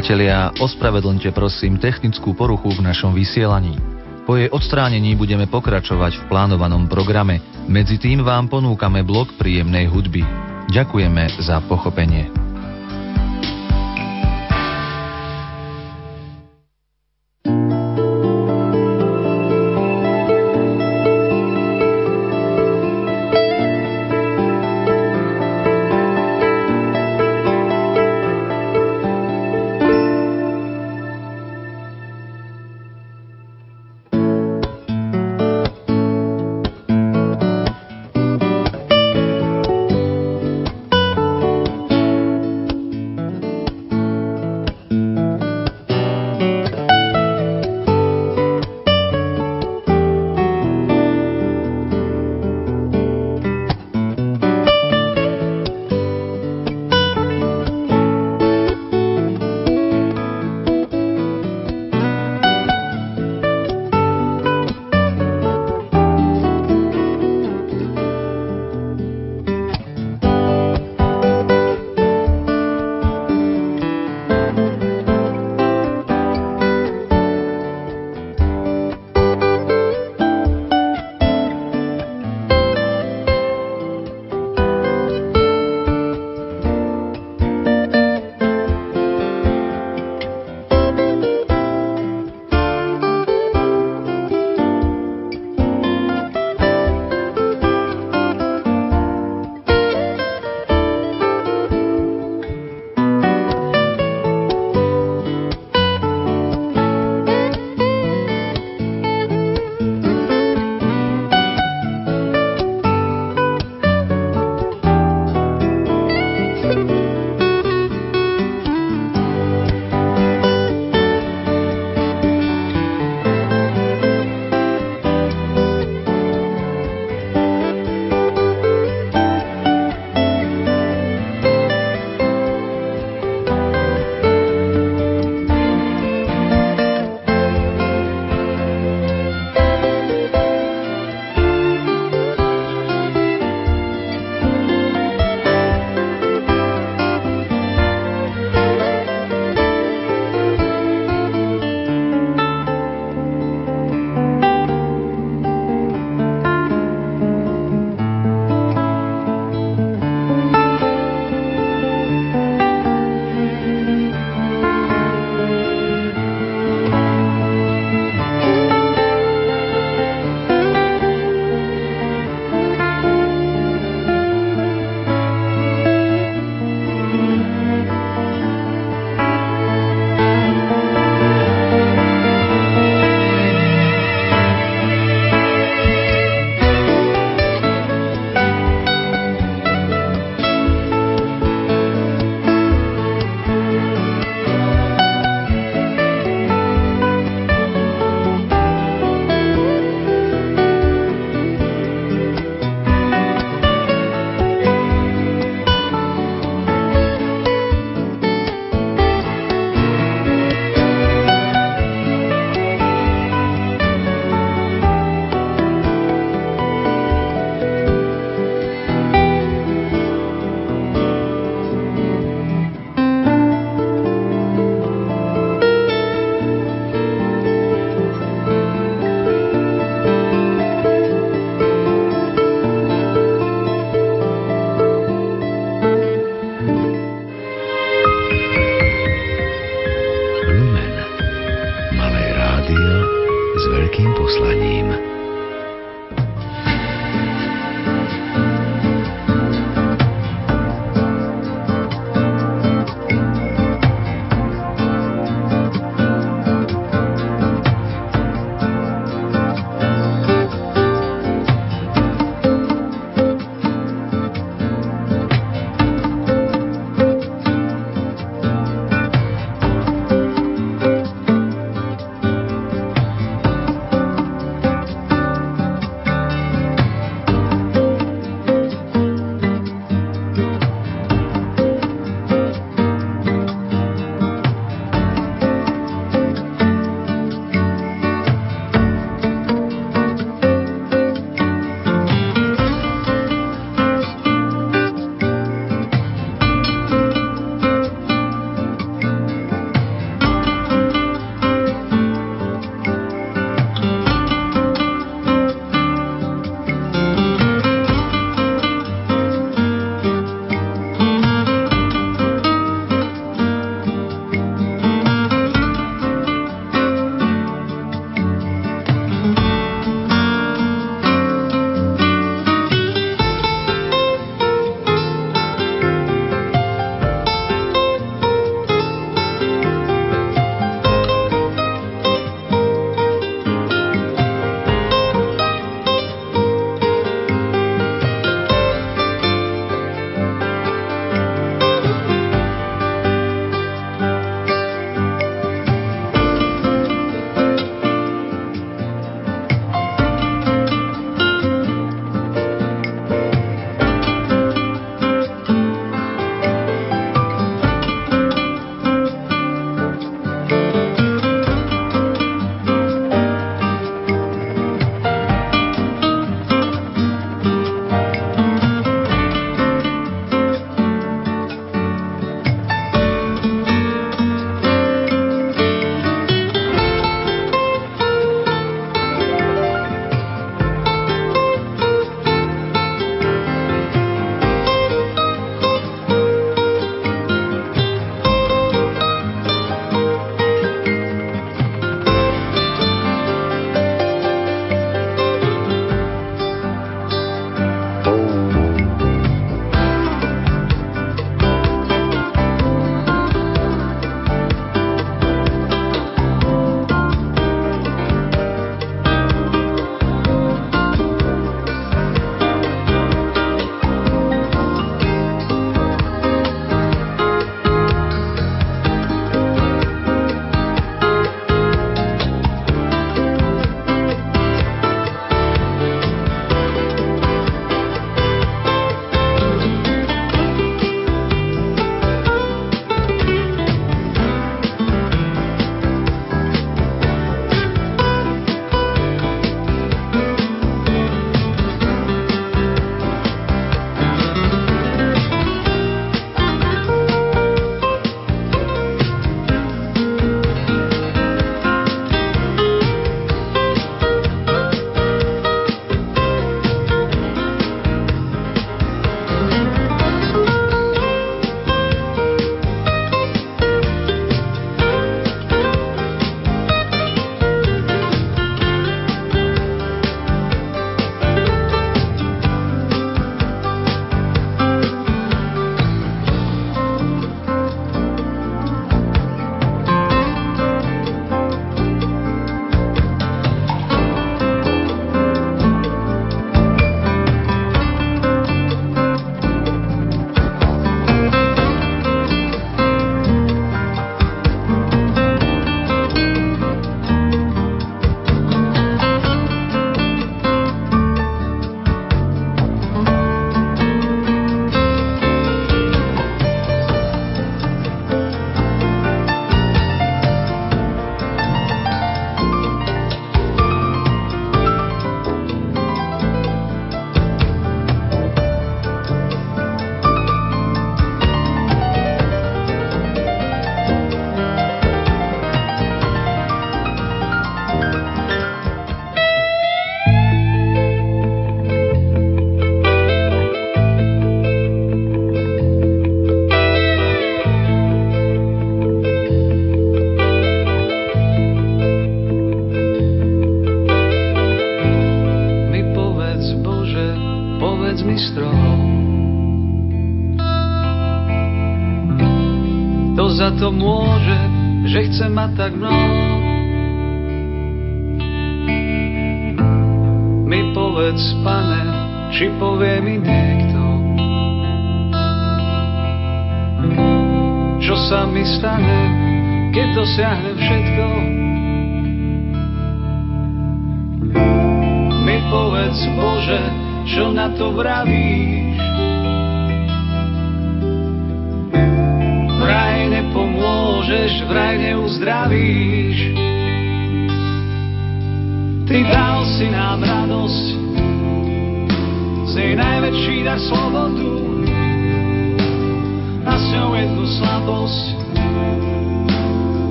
Priatelia, ospravedlňte prosím technickú poruchu v našom vysielaní. Po jej odstránení budeme pokračovať v plánovanom programe. Medzi tým vám ponúkame blok príjemnej hudby. Ďakujeme za pochopenie.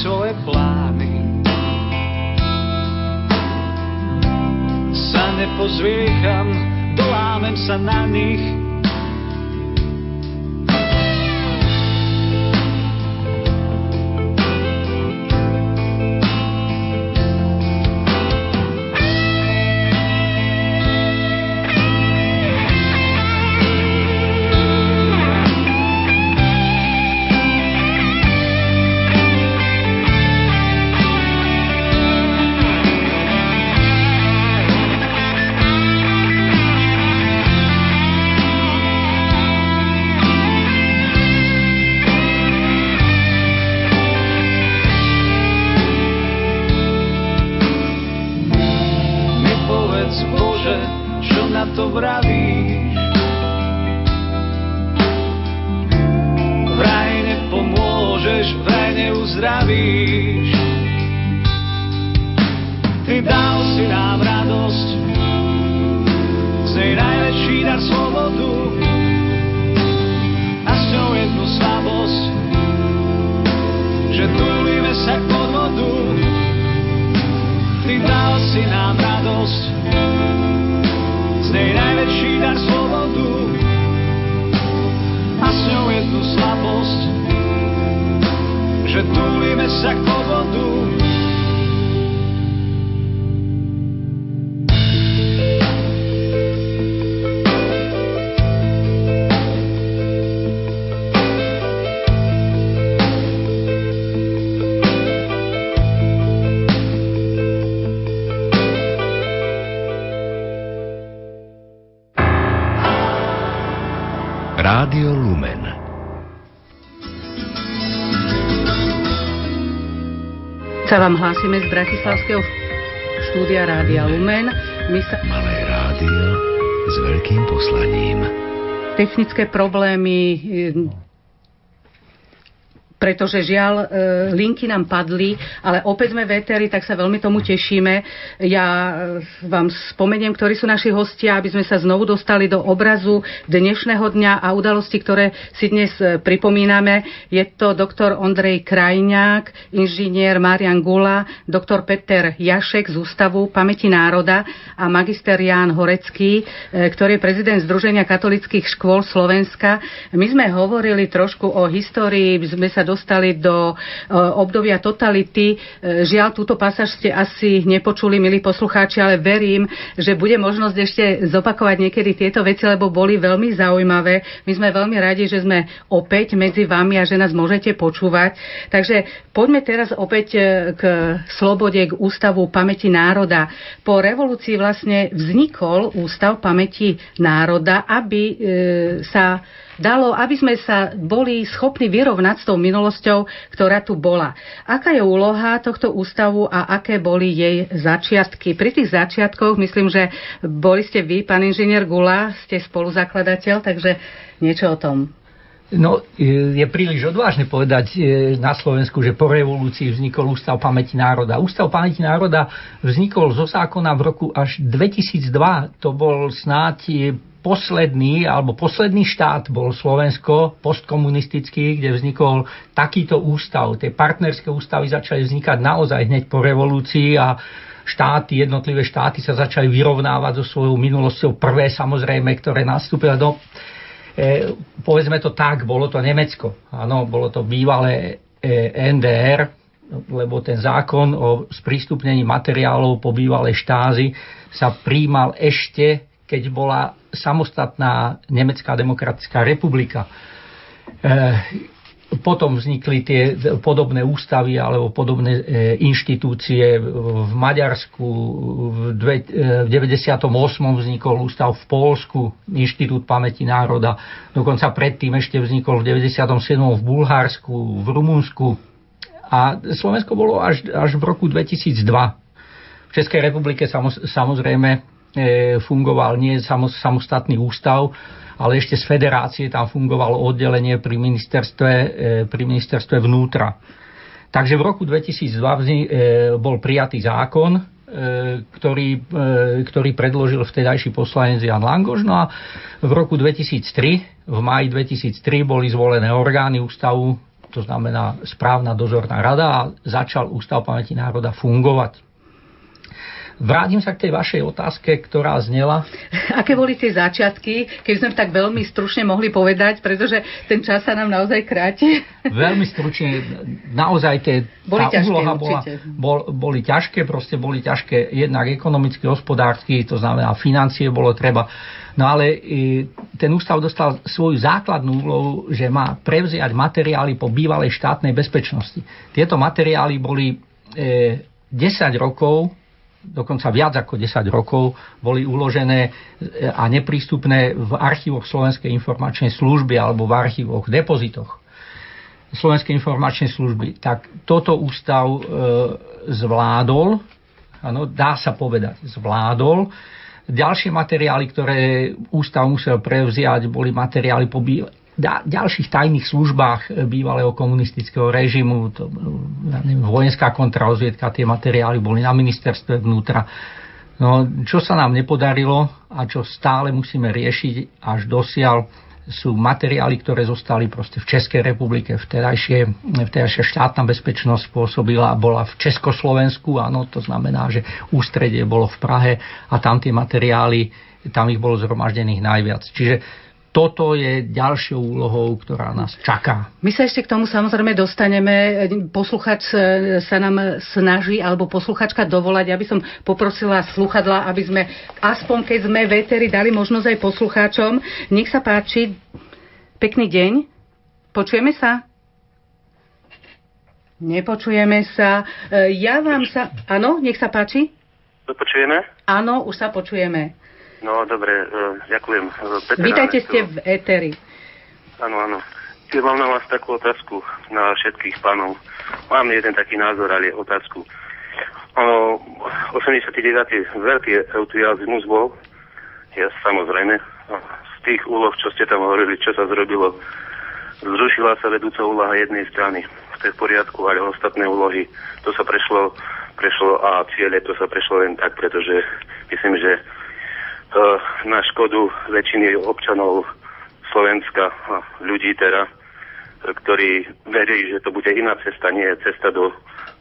Svoje plány. Sa nepozviecham, dolámem sa na nich. Vám hlásime z Bratislavského štúdia Rádia Lumen. My sa Malé rádio s veľkým poslaním. technické problémy, e, pretože žiaľ, e, linky nám padli, ale opäť sme veteri, tak sa veľmi tomu tešíme. Ja e, vám spomeniem, ktorí sú naši hostia, aby sme sa znovu dostali do obrazu dnešného dňa a udalosti, ktoré si dnes e, pripomíname. Je to doktor Ondrej Krajňák, inžinier Marian Gula, doktor Peter Jašek z Ústavu pamäti národa a magister Ján Horecký, ktorý je prezident Združenia katolických škôl Slovenska. My sme hovorili trošku o histórii, sme sa dostali do e, obdobia totality. E, Žiaľ, túto pasáž ste asi nepočuli, milí poslucháči, ale verím, že bude možnosť ešte zopakovať niekedy tieto veci, lebo boli veľmi zaujímavé. My sme veľmi radi, že sme opäť medzi vami a že nás môžete počúvať. Takže poďme teraz opäť e, k slobode, k Ústavu pamäti národa. Po revolúcii vlastne vznikol Ústav pamäti národa, aby sa dalo, aby sme sa boli schopní vyrovnať s tou minulosťou, ktorá tu bola. Aká je úloha tohto ústavu a aké boli jej začiatky? Pri tých začiatkoch, myslím, že boli ste vy, pán inžinier Gula, ste spoluzakladateľ, takže niečo o tom. No, je príliš odvážne povedať e, na Slovensku, že po revolúcii vznikol Ústav pamäti národa. Ústav pamäti národa vznikol zo zákona v roku až 2002. To bol snáď posledný, alebo posledný štát bol Slovensko, postkomunistický, kde vznikol takýto ústav. Tie partnerské ústavy začali vznikať naozaj hneď po revolúcii a štáty, jednotlivé štáty sa začali vyrovnávať so svojou minulosťou. Prvé samozrejme, ktoré nastúpilo do, e, povedzme to tak, bolo to Nemecko. Áno, bolo to bývalé e, NDR, lebo ten zákon o sprístupnení materiálov po bývalej štázi sa príjmal ešte, keď bola samostatná Nemecká demokratická republika. E, potom vznikli tie podobné ústavy alebo podobné e, inštitúcie v Maďarsku. V 98. vznikol ústav v Polsku, Inštitút pamäti národa. Dokonca predtým ešte vznikol v 97. v Bulharsku, v Rumunsku. A Slovensko bolo až, až v roku 2002. V Českej republike samozrejme E, fungoval nie samostatný ústav, ale ešte z federácie tam fungovalo oddelenie pri ministerstve, e, pri ministerstve vnútra. Takže v roku 2002 e, bol prijatý zákon, ktorý, ktorý predložil vtedajší poslanec Jan Langoš. No a v roku 2003, v maji 2003 boli zvolené orgány ústavu, to znamená správna dozorná rada a začal Ústav pamäti národa fungovať. Vrátim sa k tej vašej otázke, ktorá znela. [LAUGHS] Aké boli tie začiatky, keď sme tak veľmi stručne mohli povedať, pretože ten čas sa nám naozaj kráti. [LAUGHS] Veľmi stručne, naozaj tie, boli tá ťažké, úloha bola, bol, boli ťažké, proste boli ťažké jednak ekonomicky, hospodársky, to znamená financie bolo treba. No ale ten ústav dostal svoju základnú úlohu, že má prevziať materiály po bývalej štátnej bezpečnosti. Tieto materiály boli e, 10 rokov dokonca viac ako 10 rokov, boli uložené e, a neprístupné v archívoch Slovenskej informačnej služby alebo v archívoch, depozitoch Slovenskej informačnej služby. Tak toto ústav e, zvládol, ano, dá sa povedať, zvládol. Ďalšie materiály, ktoré ústav musel prevziať, boli materiály po ďalších tajných službách eh, bývalého komunistického režimu, to, ja neviem, vojenská kontrarozviedka, tie materiály boli na ministerstve vnútra. No, čo sa nám nepodarilo a čo stále musíme riešiť až dosiaľ, sú materiály, ktoré zostali proste v Českej republike. Vtedajšie, vtedajšia štátna bezpečnosť pôsobila, bola v Československu, áno, to znamená, že ústredie bolo v Prahe a tam tie materiály, tam ich bolo zhromaždených najviac. Čiže toto je ďalšou úlohou, ktorá nás čaká. My sa ešte k tomu samozrejme dostaneme. Posluchač sa nám snaží, alebo posluchačka dovolať, aby som poprosila sluchadla, aby sme, aspoň keď sme veteri, dali možnosť aj poslucháčom. Nech sa páči. Pekný deň. Počujeme sa? Nepočujeme sa. Ja vám sa... Áno, nech sa páči. Počujeme? Áno, už sa počujeme. No, dobre, uh, ďakujem. Peter Vítajte ste v Eteri. Áno, áno. Ja mám na vás takú otázku, na všetkých pánov. Mám jeden taký názor, ale otázku. Ono, 89. veľký entuziasmus bol, ja samozrejme, z tých úloh, čo ste tam hovorili, čo sa zrobilo, zrušila sa vedúca úloha jednej strany, to je v poriadku, ale ostatné úlohy, to sa prešlo, prešlo a ciele, to sa prešlo len tak, pretože myslím, že na škodu väčšiny občanov Slovenska a ľudí teda, ktorí verí, že to bude iná cesta, nie je cesta do,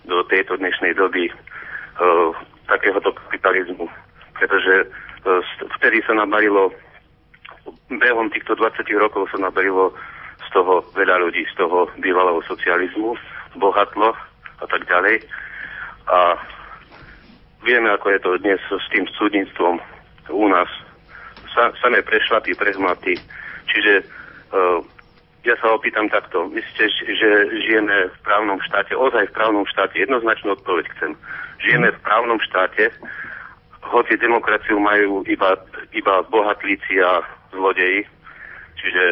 do tejto dnešnej doby uh, takéhoto kapitalizmu. Pretože uh, vtedy sa nabarilo, behom týchto 20 rokov sa nabarilo z toho veľa ľudí, z toho bývalého socializmu, bohatlo a tak ďalej. A vieme, ako je to dnes s tým súdnictvom u nás sa, samé prešlapy, prehmaty. Čiže uh, ja sa opýtam takto. Myslíte, že žijeme v právnom štáte, ozaj v právnom štáte? Jednoznačnú odpoveď chcem. Žijeme v právnom štáte, hoci demokraciu majú iba, iba bohatlíci a zlodeji. Čiže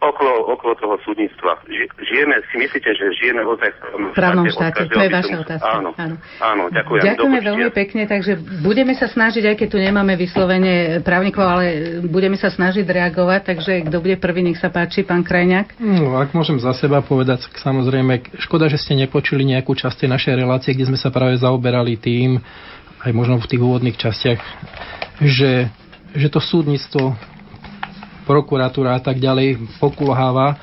okolo, okolo toho súdnictva. Žijeme, si myslíte, že žijeme ozaj v právnom štáte? To je vaša otázka. Áno, áno. áno ďakujem. Ďakujeme veľmi pekne, takže budeme sa snažiť, aj keď tu nemáme vyslovene právnikov, ale budeme sa snažiť reagovať, takže kto bude prvý, nech sa páči, pán Krajňák. No, ak môžem za seba povedať, samozrejme, škoda, že ste nepočuli nejakú časť tej našej relácie, kde sme sa práve zaoberali tým, aj možno v tých úvodných častiach, že že to súdnictvo, prokuratúra a tak ďalej pokulháva.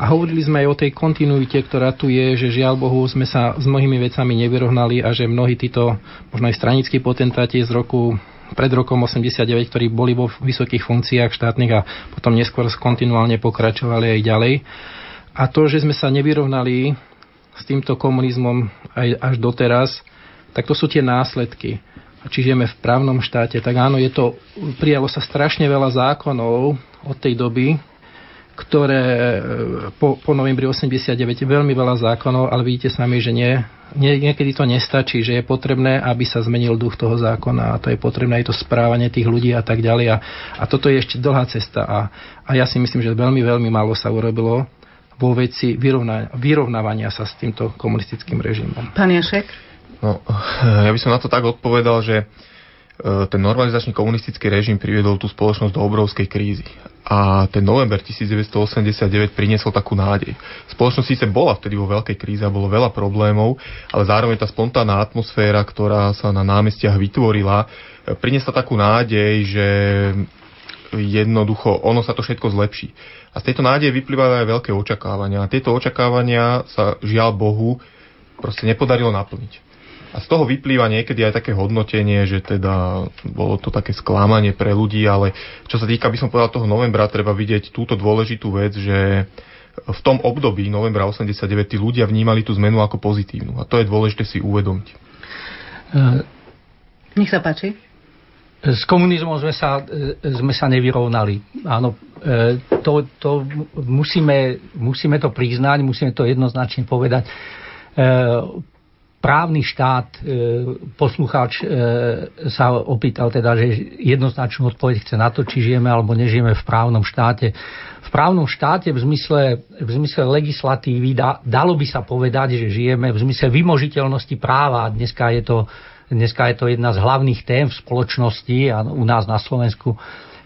A hovorili sme aj o tej kontinuite, ktorá tu je, že žiaľ Bohu sme sa s mnohými vecami nevyrovnali a že mnohí títo, možno aj stranickí potentáti z roku pred rokom 89, ktorí boli vo vysokých funkciách štátnych a potom neskôr kontinuálne pokračovali aj ďalej. A to, že sme sa nevyrovnali s týmto komunizmom aj až doteraz, tak to sú tie následky. A či žijeme v právnom štáte, tak áno, je to, prijalo sa strašne veľa zákonov od tej doby, ktoré e, po, po novembri 89 veľmi veľa zákonov, ale vidíte sami, že nie, nie, niekedy to nestačí, že je potrebné, aby sa zmenil duch toho zákona a to je potrebné aj to správanie tých ľudí a tak ďalej. A, a toto je ešte dlhá cesta a, a ja si myslím, že veľmi, veľmi málo sa urobilo vo veci vyrovna, vyrovnávania sa s týmto komunistickým režimom. Pán Jašek? No, ja by som na to tak odpovedal, že e, ten normalizačný komunistický režim priviedol tú spoločnosť do obrovskej krízy. A ten november 1989 priniesol takú nádej. Spoločnosť síce bola vtedy vo veľkej kríze a bolo veľa problémov, ale zároveň tá spontánna atmosféra, ktorá sa na námestiach vytvorila, e, priniesla takú nádej, že jednoducho ono sa to všetko zlepší. A z tejto nádeje vyplývajú aj veľké očakávania. A tieto očakávania sa žiaľ Bohu proste nepodarilo naplniť. A z toho vyplýva niekedy aj také hodnotenie, že teda bolo to také sklamanie pre ľudí, ale čo sa týka, by som povedal, toho novembra, treba vidieť túto dôležitú vec, že v tom období novembra 89 tí ľudia vnímali tú zmenu ako pozitívnu. A to je dôležité si uvedomiť. Nech sa páči. S komunizmom sme sa, sme sa nevyrovnali. Áno, to, to musíme, musíme to priznať, musíme to jednoznačne povedať právny štát, e, poslucháč e, sa opýtal teda, že jednoznačnú odpoveď chce na to, či žijeme alebo nežijeme v právnom štáte. V právnom štáte v zmysle, v zmysle legislatívy da, dalo by sa povedať, že žijeme v zmysle vymožiteľnosti práva. Dneska je to, dneska je to jedna z hlavných tém v spoločnosti a u nás na Slovensku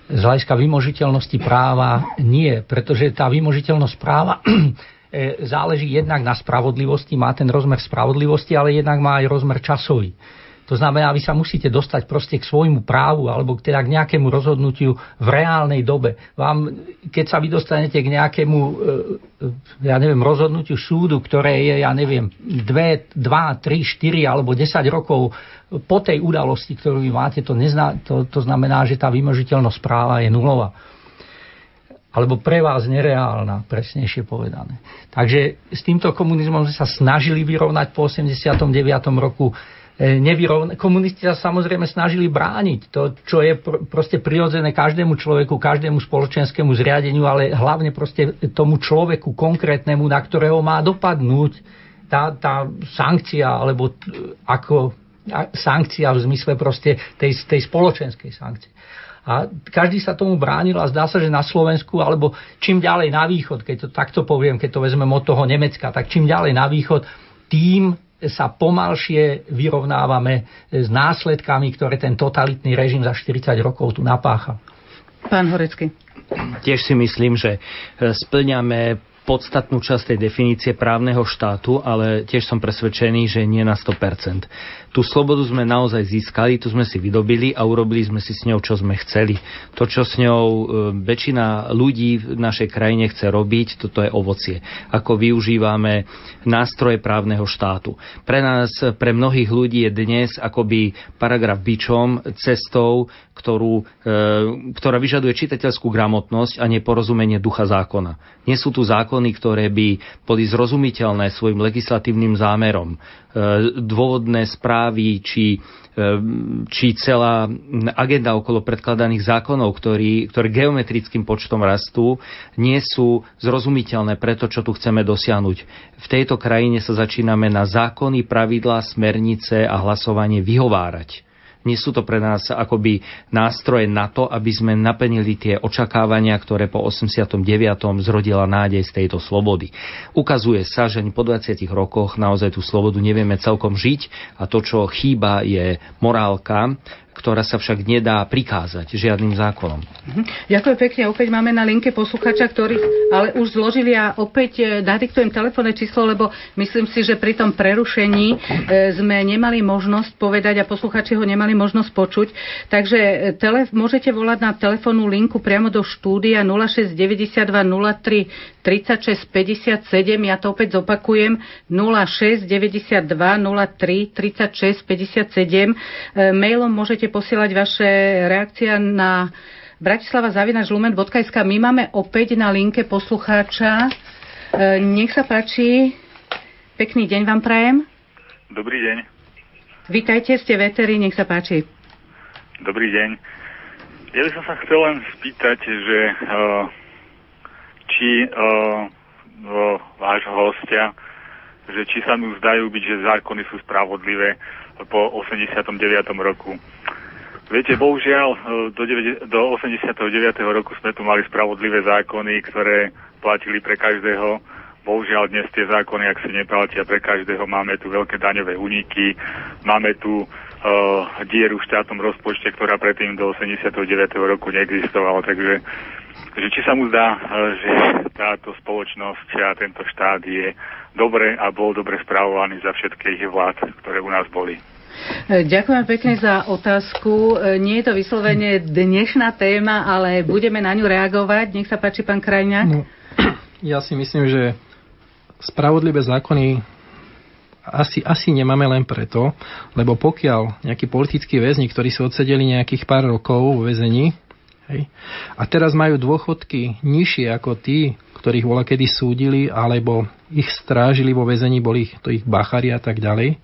z hľadiska vymožiteľnosti práva nie, pretože tá vymožiteľnosť práva záleží jednak na spravodlivosti, má ten rozmer spravodlivosti, ale jednak má aj rozmer časový. To znamená, vy sa musíte dostať proste k svojmu právu alebo teda k nejakému rozhodnutiu v reálnej dobe. Vám, keď sa vy dostanete k nejakému, e, ja neviem, rozhodnutiu súdu, ktoré je, ja neviem, 2, 2 3, 4 alebo 10 rokov po tej udalosti, ktorú vy máte, to, nezna, to, to znamená, že tá vymožiteľnosť práva je nulová alebo pre vás nereálna, presnejšie povedané. Takže s týmto komunizmom sme sa snažili vyrovnať po 89. roku. E, nevyrovna- komunisti sa samozrejme snažili brániť to, čo je pr- proste prirodzené každému človeku, každému spoločenskému zriadeniu, ale hlavne proste tomu človeku konkrétnemu, na ktorého má dopadnúť tá, tá sankcia, alebo ako sankcia v zmysle proste tej, tej spoločenskej sankcie. A každý sa tomu bránil a zdá sa, že na Slovensku, alebo čím ďalej na východ, keď to takto poviem, keď to vezmeme od toho Nemecka, tak čím ďalej na východ, tým sa pomalšie vyrovnávame s následkami, ktoré ten totalitný režim za 40 rokov tu napácha. Pán Horecký. Tiež si myslím, že splňame podstatnú časť tej definície právneho štátu, ale tiež som presvedčený, že nie na 100% tú slobodu sme naozaj získali, tu sme si vydobili a urobili sme si s ňou, čo sme chceli. To, čo s ňou e, väčšina ľudí v našej krajine chce robiť, toto je ovocie. Ako využívame nástroje právneho štátu. Pre nás, pre mnohých ľudí je dnes akoby paragraf bičom cestou, ktorú, e, ktorá vyžaduje čitateľskú gramotnosť a neporozumenie ducha zákona. Nie sú tu zákony, ktoré by boli zrozumiteľné svojim legislatívnym zámerom. Dôvodné správy či, e, či celá agenda okolo predkladaných zákonov, ktorý, ktoré geometrickým počtom rastú, nie sú zrozumiteľné pre to, čo tu chceme dosiahnuť. V tejto krajine sa začíname na zákony, pravidlá, smernice a hlasovanie vyhovárať nie sú to pre nás akoby nástroje na to, aby sme naplnili tie očakávania, ktoré po 89. zrodila nádej z tejto slobody. Ukazuje sa, že po 20 rokoch naozaj tú slobodu nevieme celkom žiť a to, čo chýba, je morálka, ktorá sa však nedá prikázať žiadnym zákonom. Mhm. Ďakujem pekne. Opäť máme na linke posluchača, ktorý ale už zložili a opäť e, nadiktujem telefónne číslo, lebo myslím si, že pri tom prerušení e, sme nemali možnosť povedať a posluchači ho nemali možnosť počuť. Takže e, tele, môžete volať na telefónnu linku priamo do štúdia 0692 03 36 57. Ja to opäť zopakujem 06 92 03 36 57. Mailom môžete posielať vaše reakcia na bratislava lumen.sk. My máme opäť na linke poslucháča. E, Nech sa páči. Pekný deň vám prajem. Dobrý deň. Vítajte, ste veteri, nech sa páči. Dobrý deň. Ja by som sa chcel len spýtať, že uh, či uh, uh, vášho hostia, že či sa mu zdajú byť, že zákony sú spravodlivé po 89. roku. Viete, bohužiaľ, uh, do, 9, do 89. roku sme tu mali spravodlivé zákony, ktoré platili pre každého. Bohužiaľ dnes tie zákony, ak si neplatia pre každého, máme tu veľké daňové úniky, máme tu uh, dieru v štátnom rozpočte, ktorá predtým do 89. roku neexistovala, takže že či sa mu zdá, uh, že táto spoločnosť a tento štát je dobre a bol dobre správovaný za všetkých vlád, ktoré u nás boli. E, Ďakujem pekne za otázku. E, Nie je to vyslovene dnešná téma, ale budeme na ňu reagovať. Nech sa páči, pán Krajňák. No, ja si myslím, že spravodlivé zákony asi, asi nemáme len preto, lebo pokiaľ nejakí politickí väzni, ktorí si odsedeli nejakých pár rokov v väzení, hej, a teraz majú dôchodky nižšie ako tí, ktorých bola kedy súdili, alebo ich strážili vo väzení, boli to ich bachari a tak ďalej,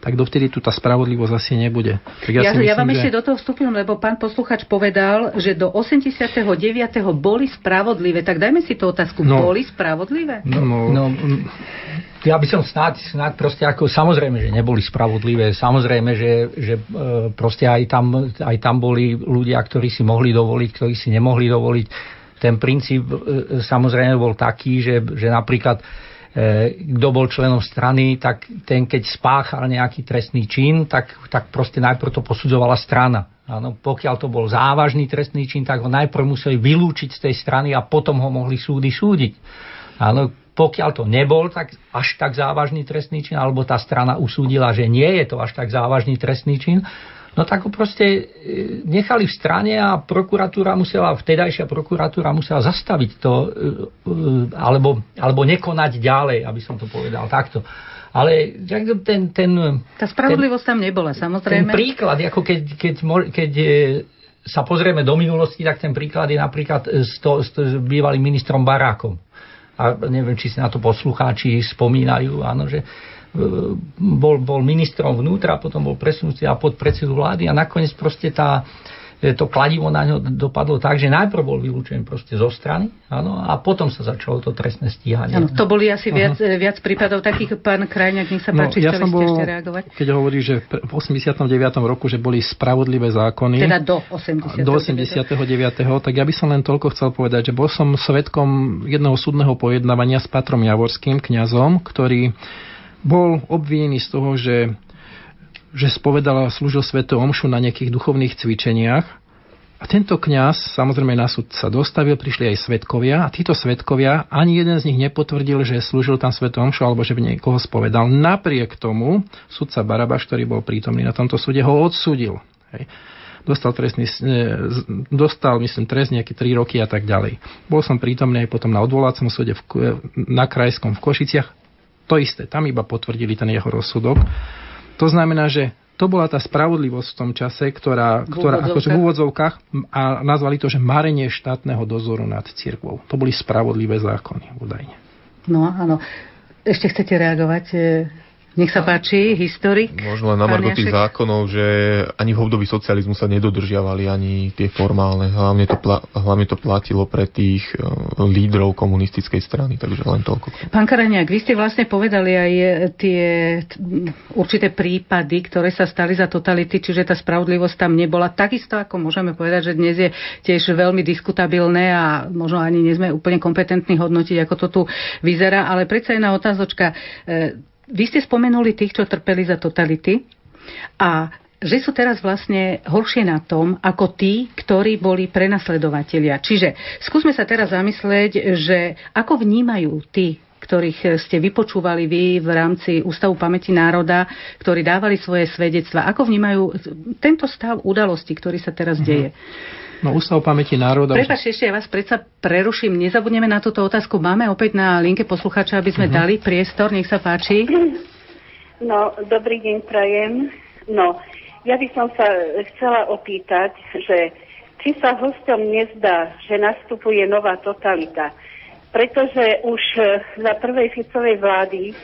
tak dovtedy tu tá spravodlivosť asi nebude. Tak Ja, ja, si ja myslím, vám že... ešte do toho vstúpim, lebo pán posluchač povedal, že do 89. boli spravodlivé. Tak dajme si tú otázku. No. Boli spravodlivé? No, no, mm, ja by som snáď, snáď proste ako, samozrejme, že neboli spravodlivé, samozrejme, že, že e, proste aj tam, aj tam boli ľudia, ktorí si mohli dovoliť, ktorí si nemohli dovoliť. Ten princíp e, samozrejme bol taký, že, že napríklad e, kto bol členom strany, tak ten, keď spáchal nejaký trestný čin, tak, tak proste najprv to posudzovala strana. Áno, pokiaľ to bol závažný trestný čin, tak ho najprv museli vylúčiť z tej strany a potom ho mohli súdy súdiť. Áno, pokiaľ to nebol tak až tak závažný trestný čin, alebo tá strana usúdila, že nie je to až tak závažný trestný čin, no tak ho proste e, nechali v strane a prokuratúra musela, vtedajšia prokuratúra musela zastaviť to, e, e, alebo, alebo nekonať ďalej, aby som to povedal takto. Ale ten, ten, Tá spravodlivosť tam nebola, ten samozrejme. príklad, ako keď, keď, keď sa pozrieme do minulosti, tak ten príklad je napríklad s, to, s, to, s bývalým ministrom Barákom. A neviem, či si na to poslucháči spomínajú, áno, že bol, bol ministrom vnútra, potom bol presunutý a pod predsedu vlády a nakoniec proste tá, e, to kladivo na ňo dopadlo tak, že najprv bol vylúčený proste zo strany áno, a potom sa začalo to trestné stíhanie. Áno, to boli asi viac, viac prípadov takých, pán Krajňák, nech sa páči, ja chceli som ste bol, ešte reagovať. keď hovorí, že v 89. roku, že boli spravodlivé zákony, Teda do 89. do 89. tak ja by som len toľko chcel povedať, že bol som svetkom jedného súdneho pojednávania s Patrom Javorským, kňazom, ktorý bol obvinený z toho, že, že spovedal a slúžil svetu omšu na nejakých duchovných cvičeniach. A tento kňaz, samozrejme na súd sa dostavil, prišli aj svetkovia a títo svetkovia, ani jeden z nich nepotvrdil, že slúžil tam svetu omšu alebo že by niekoho spovedal. Napriek tomu sudca Barabaš, ktorý bol prítomný na tomto súde, ho odsudil. Hej dostal, trestný, e, dostal myslím, trest nejaké 3 roky a tak ďalej. Bol som prítomný aj potom na odvolacom súde v, Ku- na Krajskom v Košiciach. To isté, tam iba potvrdili ten jeho rozsudok. To znamená, že to bola tá spravodlivosť v tom čase, ktorá, V ktorá akože v úvodzovkách. úvodzovkách a nazvali to, že marenie štátneho dozoru nad cirkvou. To boli spravodlivé zákony, údajne. No áno. Ešte chcete reagovať? Nech sa páči, historik. Možno len na margo tých zákonov, že ani v období socializmu sa nedodržiavali ani tie formálne. Hlavne to, pla- hlavne to platilo pre tých eh, lídrov komunistickej strany, takže len toľko. Pán Karaniak, vy ste vlastne povedali aj e, tie t- m, určité prípady, ktoré sa stali za totality, čiže tá spravodlivosť tam nebola. Takisto ako môžeme povedať, že dnes je tiež veľmi diskutabilné a možno ani nie sme úplne kompetentní hodnotiť, ako to tu vyzerá, ale predsa jedna otázočka. Vy ste spomenuli tých, čo trpeli za totality a že sú teraz vlastne horšie na tom, ako tí, ktorí boli prenasledovatelia. Čiže skúsme sa teraz zamyslieť, že ako vnímajú tí, ktorých ste vypočúvali vy v rámci Ústavu pamäti národa, ktorí dávali svoje svedectva. Ako vnímajú tento stav udalosti, ktorý sa teraz deje? No, Ústav pamäti národa... Prepačte, ešte ja vás predsa preruším. Nezabudneme na túto otázku. Máme opäť na linke posluchača, aby sme uh-huh. dali priestor. Nech sa páči. [CLEARS THROAT] No, dobrý deň, prajem. No, ja by som sa chcela opýtať, že či sa hostom nezdá, že nastupuje nová totalita. Pretože už e, za prvej Ficovej vlády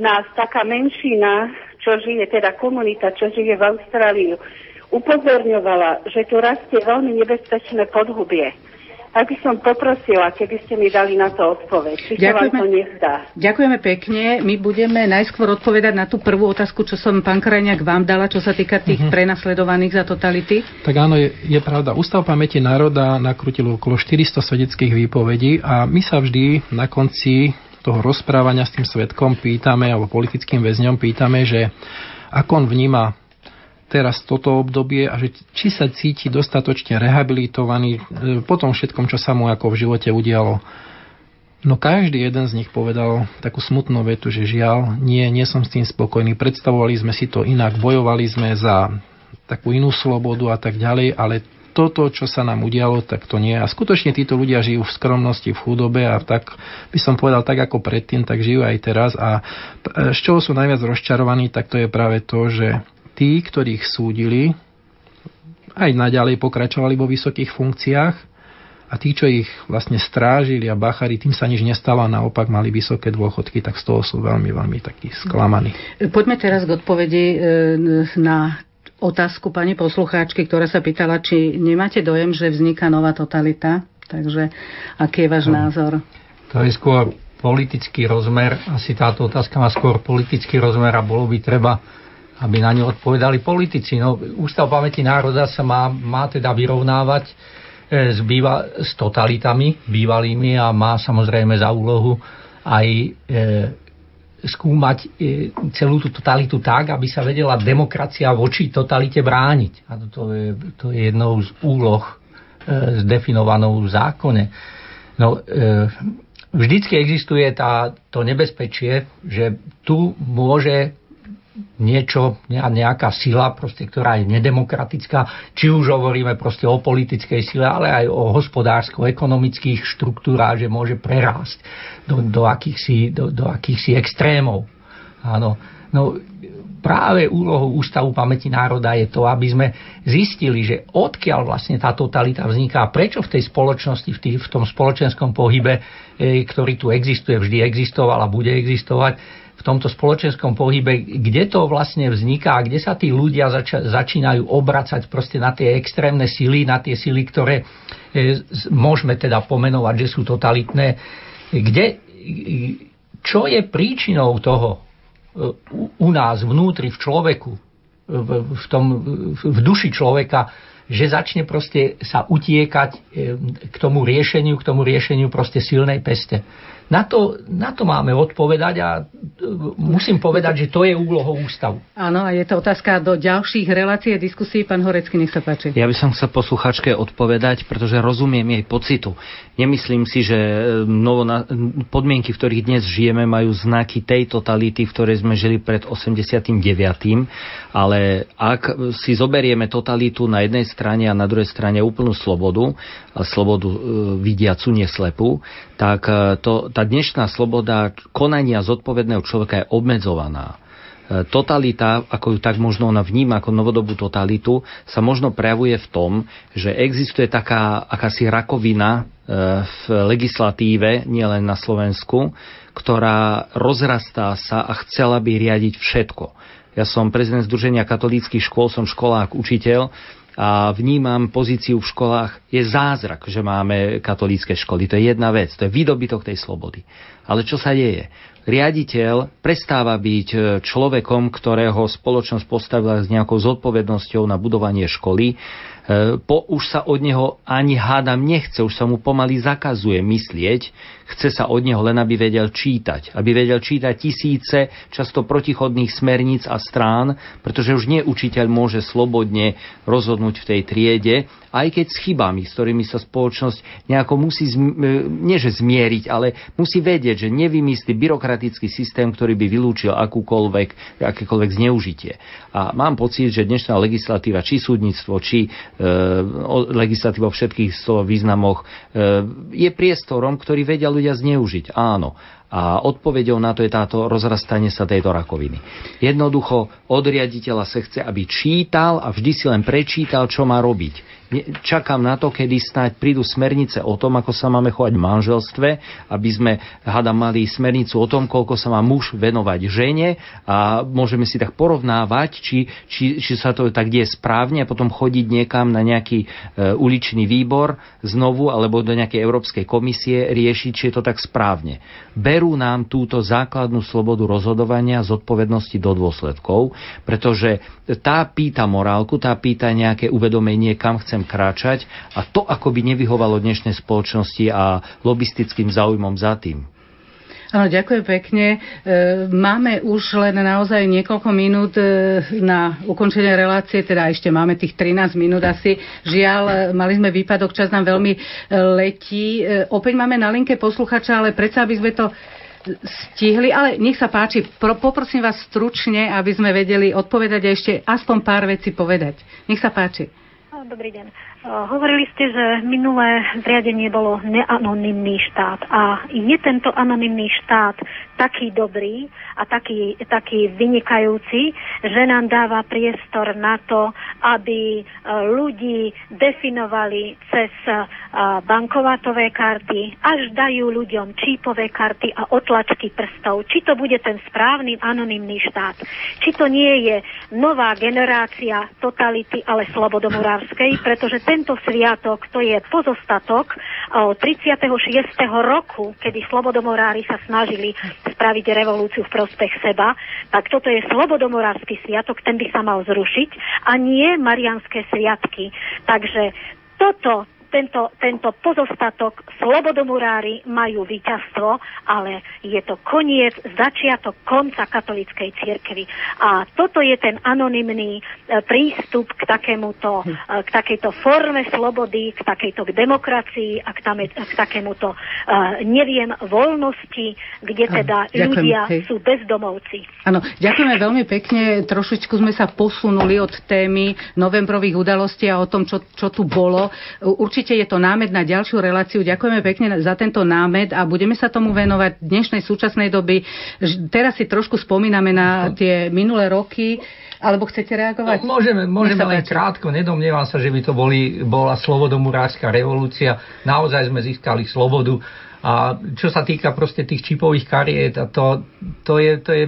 nás taká menšina, čo žije, teda komunita, čo žije v Austrálii, upozorňovala, že tu rastie veľmi nebezpečné podhubie. Tak by som poprosila, keby ste mi dali na to odpoveď. Či vám to nezdá. Ďakujeme pekne. My budeme najskôr odpovedať na tú prvú otázku, čo som pán Krajňák vám dala, čo sa týka tých uh-huh. prenasledovaných za totality. Tak áno, je, je pravda. Ústav pamäti národa nakrutil okolo 400 svedeckých výpovedí a my sa vždy na konci toho rozprávania s tým svetkom pýtame, alebo politickým väzňom pýtame, že ako on vníma teraz toto obdobie a že či sa cíti dostatočne rehabilitovaný e, po tom všetkom, čo sa mu ako v živote udialo. No každý jeden z nich povedal takú smutnú vetu, že žiaľ, nie, nie som s tým spokojný. Predstavovali sme si to inak, bojovali sme za takú inú slobodu a tak ďalej, ale toto, čo sa nám udialo, tak to nie. A skutočne títo ľudia žijú v skromnosti, v chudobe a tak by som povedal tak ako predtým, tak žijú aj teraz. A z čoho sú najviac rozčarovaní, tak to je práve to, že tí, ktorých súdili, aj naďalej pokračovali vo vysokých funkciách a tí, čo ich vlastne strážili a bachari, tým sa nič nestalo a naopak mali vysoké dôchodky, tak z toho sú veľmi, veľmi takí sklamaní. Poďme teraz k odpovedi e, na otázku pani poslucháčky, ktorá sa pýtala, či nemáte dojem, že vzniká nová totalita. Takže aký je váš no. názor? To je skôr politický rozmer. Asi táto otázka má skôr politický rozmer a bolo by treba aby na ňu odpovedali politici. No, Ústav pamäti národa sa má, má teda vyrovnávať e, s, býva, s totalitami bývalými a má samozrejme za úlohu aj e, skúmať e, celú tú totalitu tak, aby sa vedela demokracia voči totalite brániť. A to je, to je jednou z úloh e, zdefinovanou v zákone. No, e, vždycky existuje tá, to nebezpečie, že tu môže niečo, nejaká sila, proste, ktorá je nedemokratická, či už hovoríme proste o politickej sile, ale aj o hospodársko-ekonomických štruktúrách, že môže prerásť do, do, akýchsi, do, do akýchsi extrémov. Áno. No, práve úlohou Ústavu pamäti národa je to, aby sme zistili, že odkiaľ vlastne tá totalita vzniká, prečo v tej spoločnosti, v, tý, v tom spoločenskom pohybe, e, ktorý tu existuje, vždy existoval a bude existovať, tomto spoločenskom pohybe, kde to vlastne vzniká, kde sa tí ľudia zača- začínajú obracať proste na tie extrémne sily, na tie sily, ktoré e, môžeme teda pomenovať, že sú totalitné. Kde, čo je príčinou toho e, u nás, vnútri, v človeku, v, v, tom, v duši človeka, že začne proste sa utiekať e, k tomu riešeniu, k tomu riešeniu proste silnej peste. Na to, na to máme odpovedať a e, musím povedať, že to je úlohou ústavu. Áno, a je to otázka do ďalších relácií a diskusí. Pán Horecký, nech sa páči. Ja by som chcel posluchačke odpovedať, pretože rozumiem jej pocitu. Nemyslím si, že e, novo na, podmienky, v ktorých dnes žijeme, majú znaky tej totality, v ktorej sme žili pred 89. Ale ak si zoberieme totalitu na jednej strane a na druhej strane úplnú slobodu, slobodu e, vidiacu, neslepú, tak to, tá dnešná sloboda konania zodpovedného človeka je obmedzovaná. E, totalita, ako ju tak možno ona vníma ako novodobú totalitu, sa možno prejavuje v tom, že existuje taká akási rakovina e, v legislatíve, nielen na Slovensku, ktorá rozrastá sa a chcela by riadiť všetko. Ja som prezident Združenia katolíckých škôl, som školák, učiteľ a vnímam pozíciu v školách, je zázrak, že máme katolícke školy. To je jedna vec, to je výdobytok tej slobody. Ale čo sa deje? riaditeľ prestáva byť e, človekom, ktorého spoločnosť postavila s nejakou zodpovednosťou na budovanie školy, E, po, už sa od neho ani hádam nechce, už sa mu pomaly zakazuje myslieť, chce sa od neho len, aby vedel čítať. Aby vedel čítať tisíce často protichodných smerníc a strán, pretože už nie učiteľ môže slobodne rozhodnúť v tej triede, aj keď s chybami, s ktorými sa spoločnosť nejako musí, e, nie že zmieriť, ale musí vedieť, že nevymyslí byrokratický systém, ktorý by vylúčil akúkoľvek, akékoľvek zneužitie. A mám pocit, že dnešná legislatíva, či súdnictvo, či e, legislatíva vo všetkých významoch, e, je priestorom, ktorý vedia ľudia zneužiť. Áno. A odpovedou na to je táto rozrastanie sa tejto rakoviny. Jednoducho od riaditeľa sa chce, aby čítal a vždy si len prečítal, čo má robiť čakám na to, kedy snáď prídu smernice o tom, ako sa máme chovať v manželstve, aby sme, hada, mali smernicu o tom, koľko sa má muž venovať žene a môžeme si tak porovnávať, či, či, či sa to tak deje správne a potom chodiť niekam na nejaký e, uličný výbor znovu alebo do nejakej Európskej komisie riešiť, či je to tak správne. Berú nám túto základnú slobodu rozhodovania zodpovednosti do dôsledkov, pretože tá pýta morálku, tá pýta nejaké uvedomenie, kam chce chcem kráčať a to ako by nevyhovalo dnešnej spoločnosti a lobistickým záujmom za tým. Áno, ďakujem pekne. E, máme už len naozaj niekoľko minút e, na ukončenie relácie, teda ešte máme tých 13 minút asi. Žiaľ, e, mali sme výpadok, čas nám veľmi letí. Opäť máme na linke posluchača, ale predsa aby sme to stihli, ale nech sa páči, poprosím vás stručne, aby sme vedeli odpovedať a ešte aspoň pár vecí povedať. Nech sa páči. Dobrý deň. Hovorili ste, že minulé zriadenie bolo neanonymný štát a je tento anonymný štát taký dobrý a taký, taký vynikajúci, že nám dáva priestor na to, aby ľudí definovali cez bankovátové karty, až dajú ľuďom čípové karty a otlačky prstov. Či to bude ten správny anonymný štát, či to nie je nová generácia totality, ale slobodomurárskej, pretože ten tento sviatok to je pozostatok 36. roku, kedy slobodomorári sa snažili spraviť revolúciu v prospech seba, tak toto je slobodomorársky sviatok, ten by sa mal zrušiť a nie marianské sviatky. Takže toto tento, tento pozostatok slobodomurári majú víťazstvo, ale je to koniec, začiatok konca katolíckej cirkvi. A toto je ten anonymný e, prístup k, takémuto, e, k takejto forme slobody, k takejto k demokracii a k, tam, k takémuto, e, neviem, voľnosti, kde teda Ďakujem, ľudia hej. sú bezdomovci. Áno, ďakujeme veľmi pekne. Trošičku sme sa posunuli od témy novembrových udalostí a o tom, čo, čo tu bolo. Určite Určite je to námed na ďalšiu reláciu. Ďakujeme pekne za tento námed a budeme sa tomu venovať v dnešnej súčasnej doby. Teraz si trošku spomíname na tie minulé roky. Alebo chcete reagovať? No, môžeme, môžeme len krátko. Nedomnievam sa, že by to boli, bola slobodomurárska revolúcia. Naozaj sme získali slobodu. A čo sa týka proste tých čipových kariet, to, to je, to je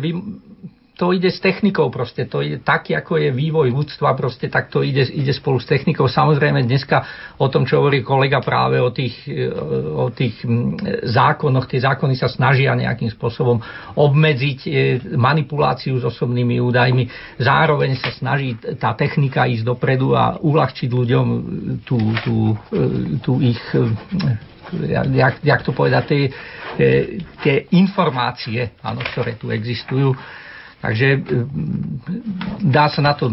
to ide s technikou proste, to ide tak, ako je vývoj ľudstva proste, tak to ide, ide spolu s technikou. Samozrejme dneska o tom, čo hovorí kolega práve o tých, o tých zákonoch, tie zákony sa snažia nejakým spôsobom obmedziť e, manipuláciu s osobnými údajmi, zároveň sa snaží tá technika ísť dopredu a uľahčiť ľuďom tú, tú, e, tú ich e, jak, jak to povedať, tie, tie informácie, áno, ktoré tu existujú, Takže e, dá sa na to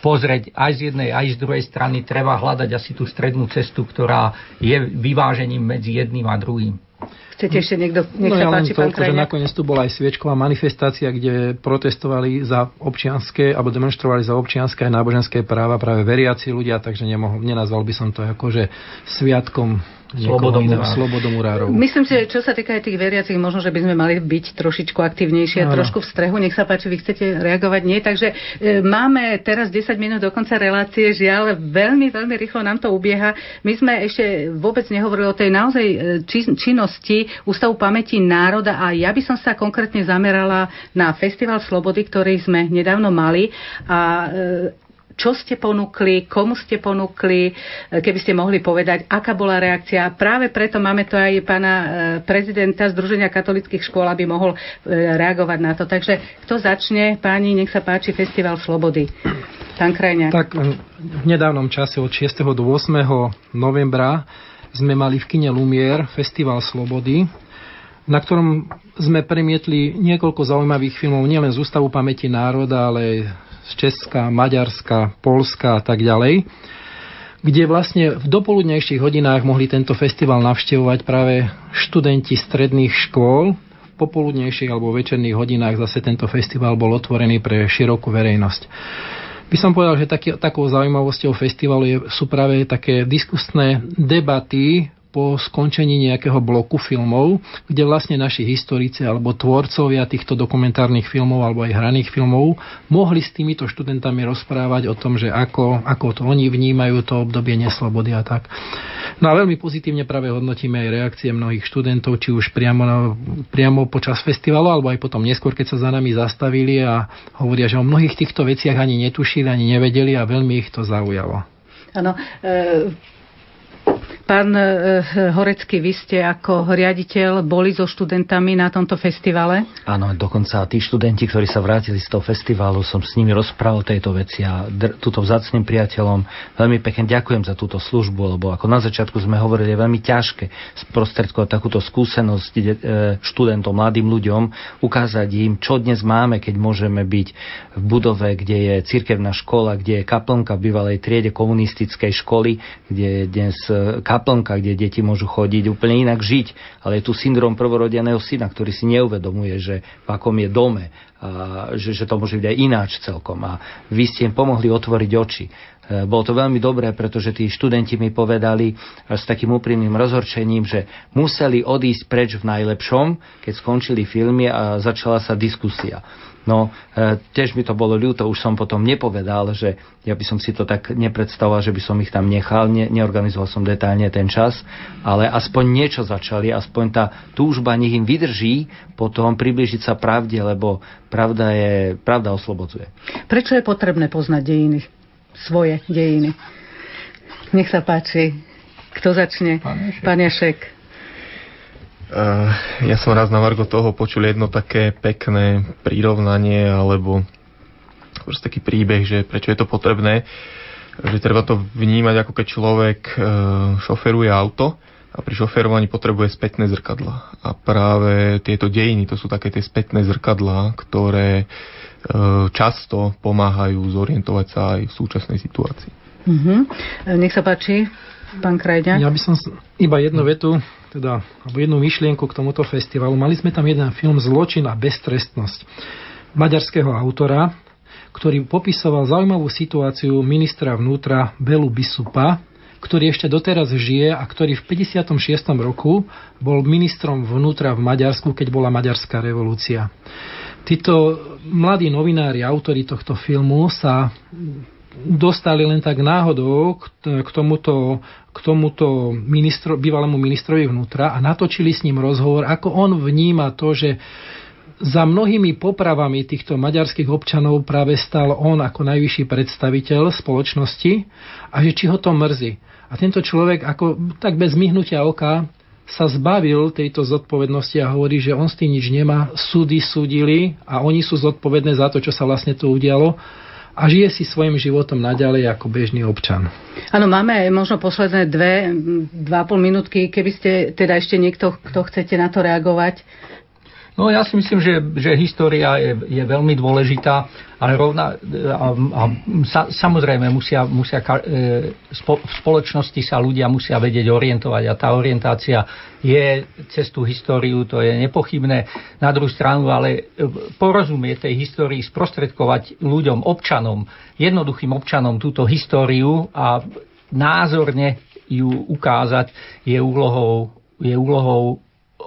pozrieť aj z jednej, aj z druhej strany. Treba hľadať asi tú strednú cestu, ktorá je vyvážením medzi jedným a druhým. Chcete ešte niekto, nech no, sa ja páči, pán toľko, že nakoniec tu bola aj sviečková manifestácia, kde protestovali za občianské, alebo demonstrovali za občianské a náboženské práva práve veriaci ľudia, takže nemohol, nenazval by som to ako, že sviatkom slobodomurárov. Myslím si, že čo sa týka aj tých veriacich, možno, že by sme mali byť trošičku aktívnejšie, no, trošku v strehu. Nech sa páči, vy chcete reagovať? Nie. Takže e, máme teraz 10 minút do konca relácie, žiaľ, veľmi, veľmi rýchlo nám to ubieha. My sme ešte vôbec nehovorili o tej naozaj e, či, činnosti Ústavu pamäti národa a ja by som sa konkrétne zamerala na Festival Slobody, ktorý sme nedávno mali a e, čo ste ponúkli, komu ste ponúkli, e, keby ste mohli povedať, aká bola reakcia. Práve preto máme tu aj pána e, prezidenta Združenia katolických škôl, aby mohol reagovať na to. Takže kto začne? Páni, nech sa páči Festival Slobody. Pán Krajňák. Tak v nedávnom čase od 6. do 8. novembra sme mali v kine Lumier Festival Slobody, na ktorom sme premietli niekoľko zaujímavých filmov nielen z Ústavu pamäti národa, ale z Česka, Maďarska, Polska a tak ďalej, kde vlastne v dopoludnejších hodinách mohli tento festival navštevovať práve študenti stredných škôl. V popoludnejších alebo večerných hodinách zase tento festival bol otvorený pre širokú verejnosť by som povedal, že taký, takou zaujímavosťou festivalu je, sú práve také diskusné debaty po skončení nejakého bloku filmov, kde vlastne naši historici alebo tvorcovia týchto dokumentárnych filmov alebo aj hraných filmov mohli s týmito študentami rozprávať o tom, že ako, ako to oni vnímajú to obdobie neslobody a tak. No a veľmi pozitívne práve hodnotíme aj reakcie mnohých študentov, či už priamo, priamo počas festivalu, alebo aj potom neskôr, keď sa za nami zastavili a hovoria, že o mnohých týchto veciach ani netušili, ani nevedeli a veľmi ich to zaujalo. Áno, e, Pán e, Horecký, vy ste ako riaditeľ boli so študentami na tomto festivale? Áno, dokonca tí študenti, ktorí sa vrátili z toho festivalu, som s nimi rozprával tejto veci a dr- túto vzácným priateľom veľmi pekne ďakujem za túto službu, lebo ako na začiatku sme hovorili, je veľmi ťažké sprostredkovať takúto skúsenosť e, študentom, mladým ľuďom, ukázať im, čo dnes máme, keď môžeme byť v budove, kde je cirkevná škola, kde je kaplnka v bývalej triede komunistickej školy, kde je dnes kaplnka kaplnka, kde deti môžu chodiť úplne inak žiť, ale je tu syndrom prvorodeného syna, ktorý si neuvedomuje, že v akom je dome, a že, že to môže byť aj ináč celkom. A vy ste im pomohli otvoriť oči. E, bolo to veľmi dobré, pretože tí študenti mi povedali s takým úprimným rozhorčením, že museli odísť preč v najlepšom, keď skončili filmy a začala sa diskusia. No, e, tiež mi to bolo ľúto, už som potom nepovedal, že ja by som si to tak nepredstavoval, že by som ich tam nechal, ne, neorganizoval som detálne ten čas, ale aspoň niečo začali, aspoň tá túžba nech im vydrží potom približiť sa pravde, lebo pravda, je, pravda oslobodzuje. Prečo je potrebné poznať dejiny? Svoje dejiny. Nech sa páči. Kto začne? Pán Jašek. Uh, ja som raz na Margo toho počul jedno také pekné prirovnanie alebo proste taký príbeh, že prečo je to potrebné, že treba to vnímať ako keď človek uh, šoferuje auto a pri šoferovaní potrebuje spätné zrkadla. A práve tieto dejiny, to sú také tie spätné zrkadlá, ktoré uh, často pomáhajú zorientovať sa aj v súčasnej situácii. Uh-huh. Nech sa páči, pán Krajďa. Ja by som iba jednu vetu teda, jednu myšlienku k tomuto festivalu. Mali sme tam jeden film Zločin a beztrestnosť maďarského autora, ktorý popisoval zaujímavú situáciu ministra vnútra Belu Bisupa, ktorý ešte doteraz žije a ktorý v 56. roku bol ministrom vnútra v Maďarsku, keď bola maďarská revolúcia. Títo mladí novinári, autori tohto filmu sa dostali len tak náhodou k tomuto, k tomuto ministro, bývalému ministrovi vnútra a natočili s ním rozhovor, ako on vníma to, že za mnohými popravami týchto maďarských občanov práve stal on ako najvyšší predstaviteľ spoločnosti a že či ho to mrzí. A tento človek ako tak bez myhnutia oka sa zbavil tejto zodpovednosti a hovorí, že on s tým nič nemá, súdy súdili a oni sú zodpovedné za to, čo sa vlastne tu udialo a žije si svojim životom naďalej ako bežný občan. Áno, máme možno posledné dve, dva pol minútky, keby ste teda ešte niekto, kto chcete na to reagovať. No ja si myslím, že, že história je, je veľmi dôležitá, ale rovna, a, a sa, samozrejme musia, musia e, spo, v spoločnosti sa ľudia musia vedieť orientovať a tá orientácia je cez tú históriu, to je nepochybné. Na druhú stranu, ale e, porozumie tej histórii sprostredkovať ľuďom, občanom, jednoduchým občanom túto históriu a názorne ju ukázať je úlohou, je úlohou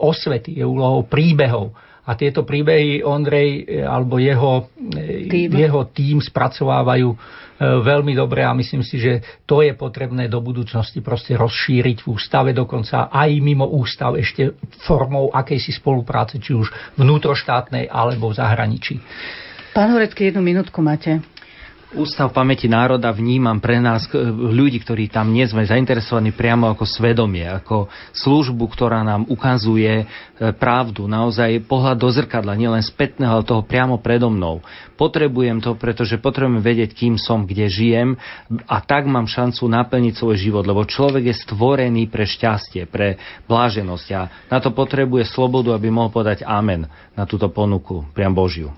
osvety, je úlohou príbehov. A tieto príbehy Ondrej e, alebo jeho e, tým, jeho tým spracovávajú e, veľmi dobre a myslím si, že to je potrebné do budúcnosti proste rozšíriť v ústave, dokonca aj mimo ústav ešte formou akejsi spolupráce, či už vnútroštátnej alebo v zahraničí. Pán Horecký, jednu minútku máte. Ústav pamäti národa vnímam pre nás, k- ľudí, ktorí tam nie sme zainteresovaní priamo ako svedomie, ako službu, ktorá nám ukazuje e, pravdu, naozaj pohľad do zrkadla, nielen spätného, ale toho priamo predo mnou. Potrebujem to, pretože potrebujem vedieť, kým som, kde žijem a tak mám šancu naplniť svoj život, lebo človek je stvorený pre šťastie, pre bláženosť a na to potrebuje slobodu, aby mohol povedať amen na túto ponuku, priam Božiu.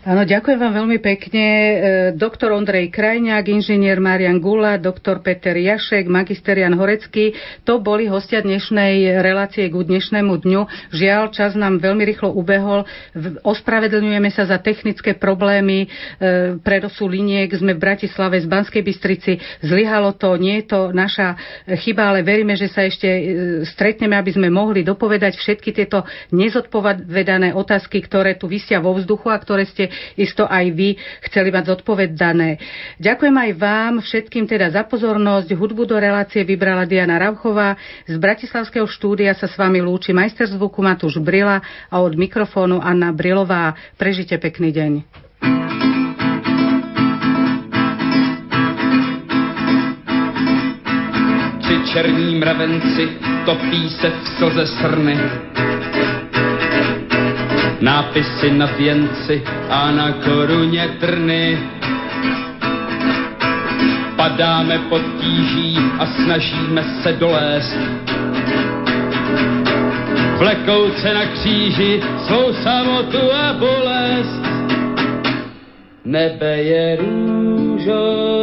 Áno, ďakujem vám veľmi pekne. E, Doktor Ondrej Krajňák, inžinier Marian Gula, doktor Peter Jašek, magister Jan Horecký. To boli hostia dnešnej relácie k dnešnému dňu. Žiaľ, čas nám veľmi rýchlo ubehol. Ospravedlňujeme sa za technické problémy. E, Predosu liniek sme v Bratislave z Banskej Bystrici. Zlyhalo to, nie je to naša chyba, ale veríme, že sa ešte e, stretneme, aby sme mohli dopovedať všetky tieto nezodpovedané otázky, ktoré tu vysia vo vzduchu a ktoré ste isto aj vy chceli mať zodpovedané. Ďakujem aj vám všetkým teda za pozornosť. Hudbu do relácie vybrala Diana Rauchová. Z Bratislavského štúdia sa s vami lúči majster zvuku Matúš Brila a od mikrofónu Anna Brilová. Prežite pekný deň. Černí mravenci topí se v slze srny. Nápisy na věnci a na koruně trny. Padáme pod tíží a snažíme se dolézt. Vlekouce na kříži svou samotu a bolest. Nebe je růžové,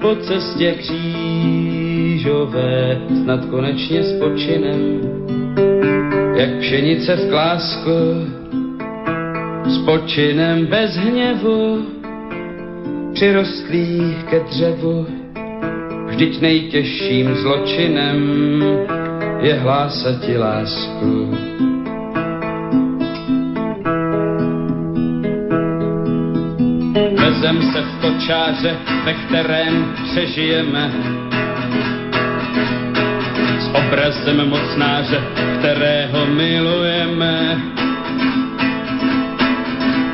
po cestě křížové, snad konečně spočinem, jak pšenice v klásku, spočinem bez hněvu, přirostlých ke dřevu, vždyť nejtěžším zločinem je hlásati lásku. Vezem se v kočáře, ve kterém přežijeme. S obrazem mocnáře, kterého milujeme.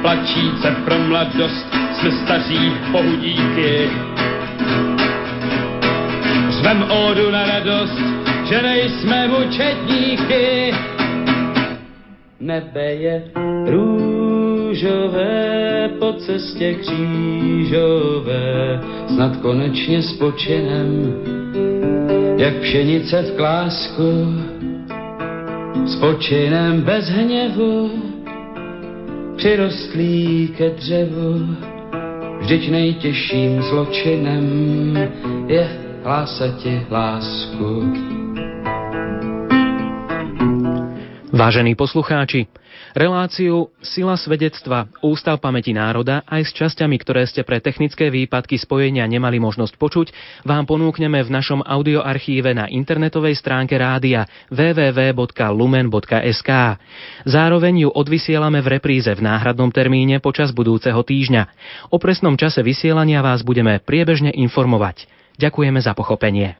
Plačíce pro mladost, jsme staří pohudíky. Zvem ódu na radost, že nejsme mučedníky. Nebe je růžové po cestě křížové, snad konečně spočinem, jak pšenice v klásku, spočinem bez hněvu, přirostlý ke dřevu, vždyť nejtěžším zločinem je hlásati lásku. Vážení poslucháči, reláciu Sila svedectva Ústav pamäti národa aj s časťami, ktoré ste pre technické výpadky spojenia nemali možnosť počuť, vám ponúkneme v našom audioarchíve na internetovej stránke rádia www.lumen.sk. Zároveň ju odvysielame v repríze v náhradnom termíne počas budúceho týždňa. O presnom čase vysielania vás budeme priebežne informovať. Ďakujeme za pochopenie.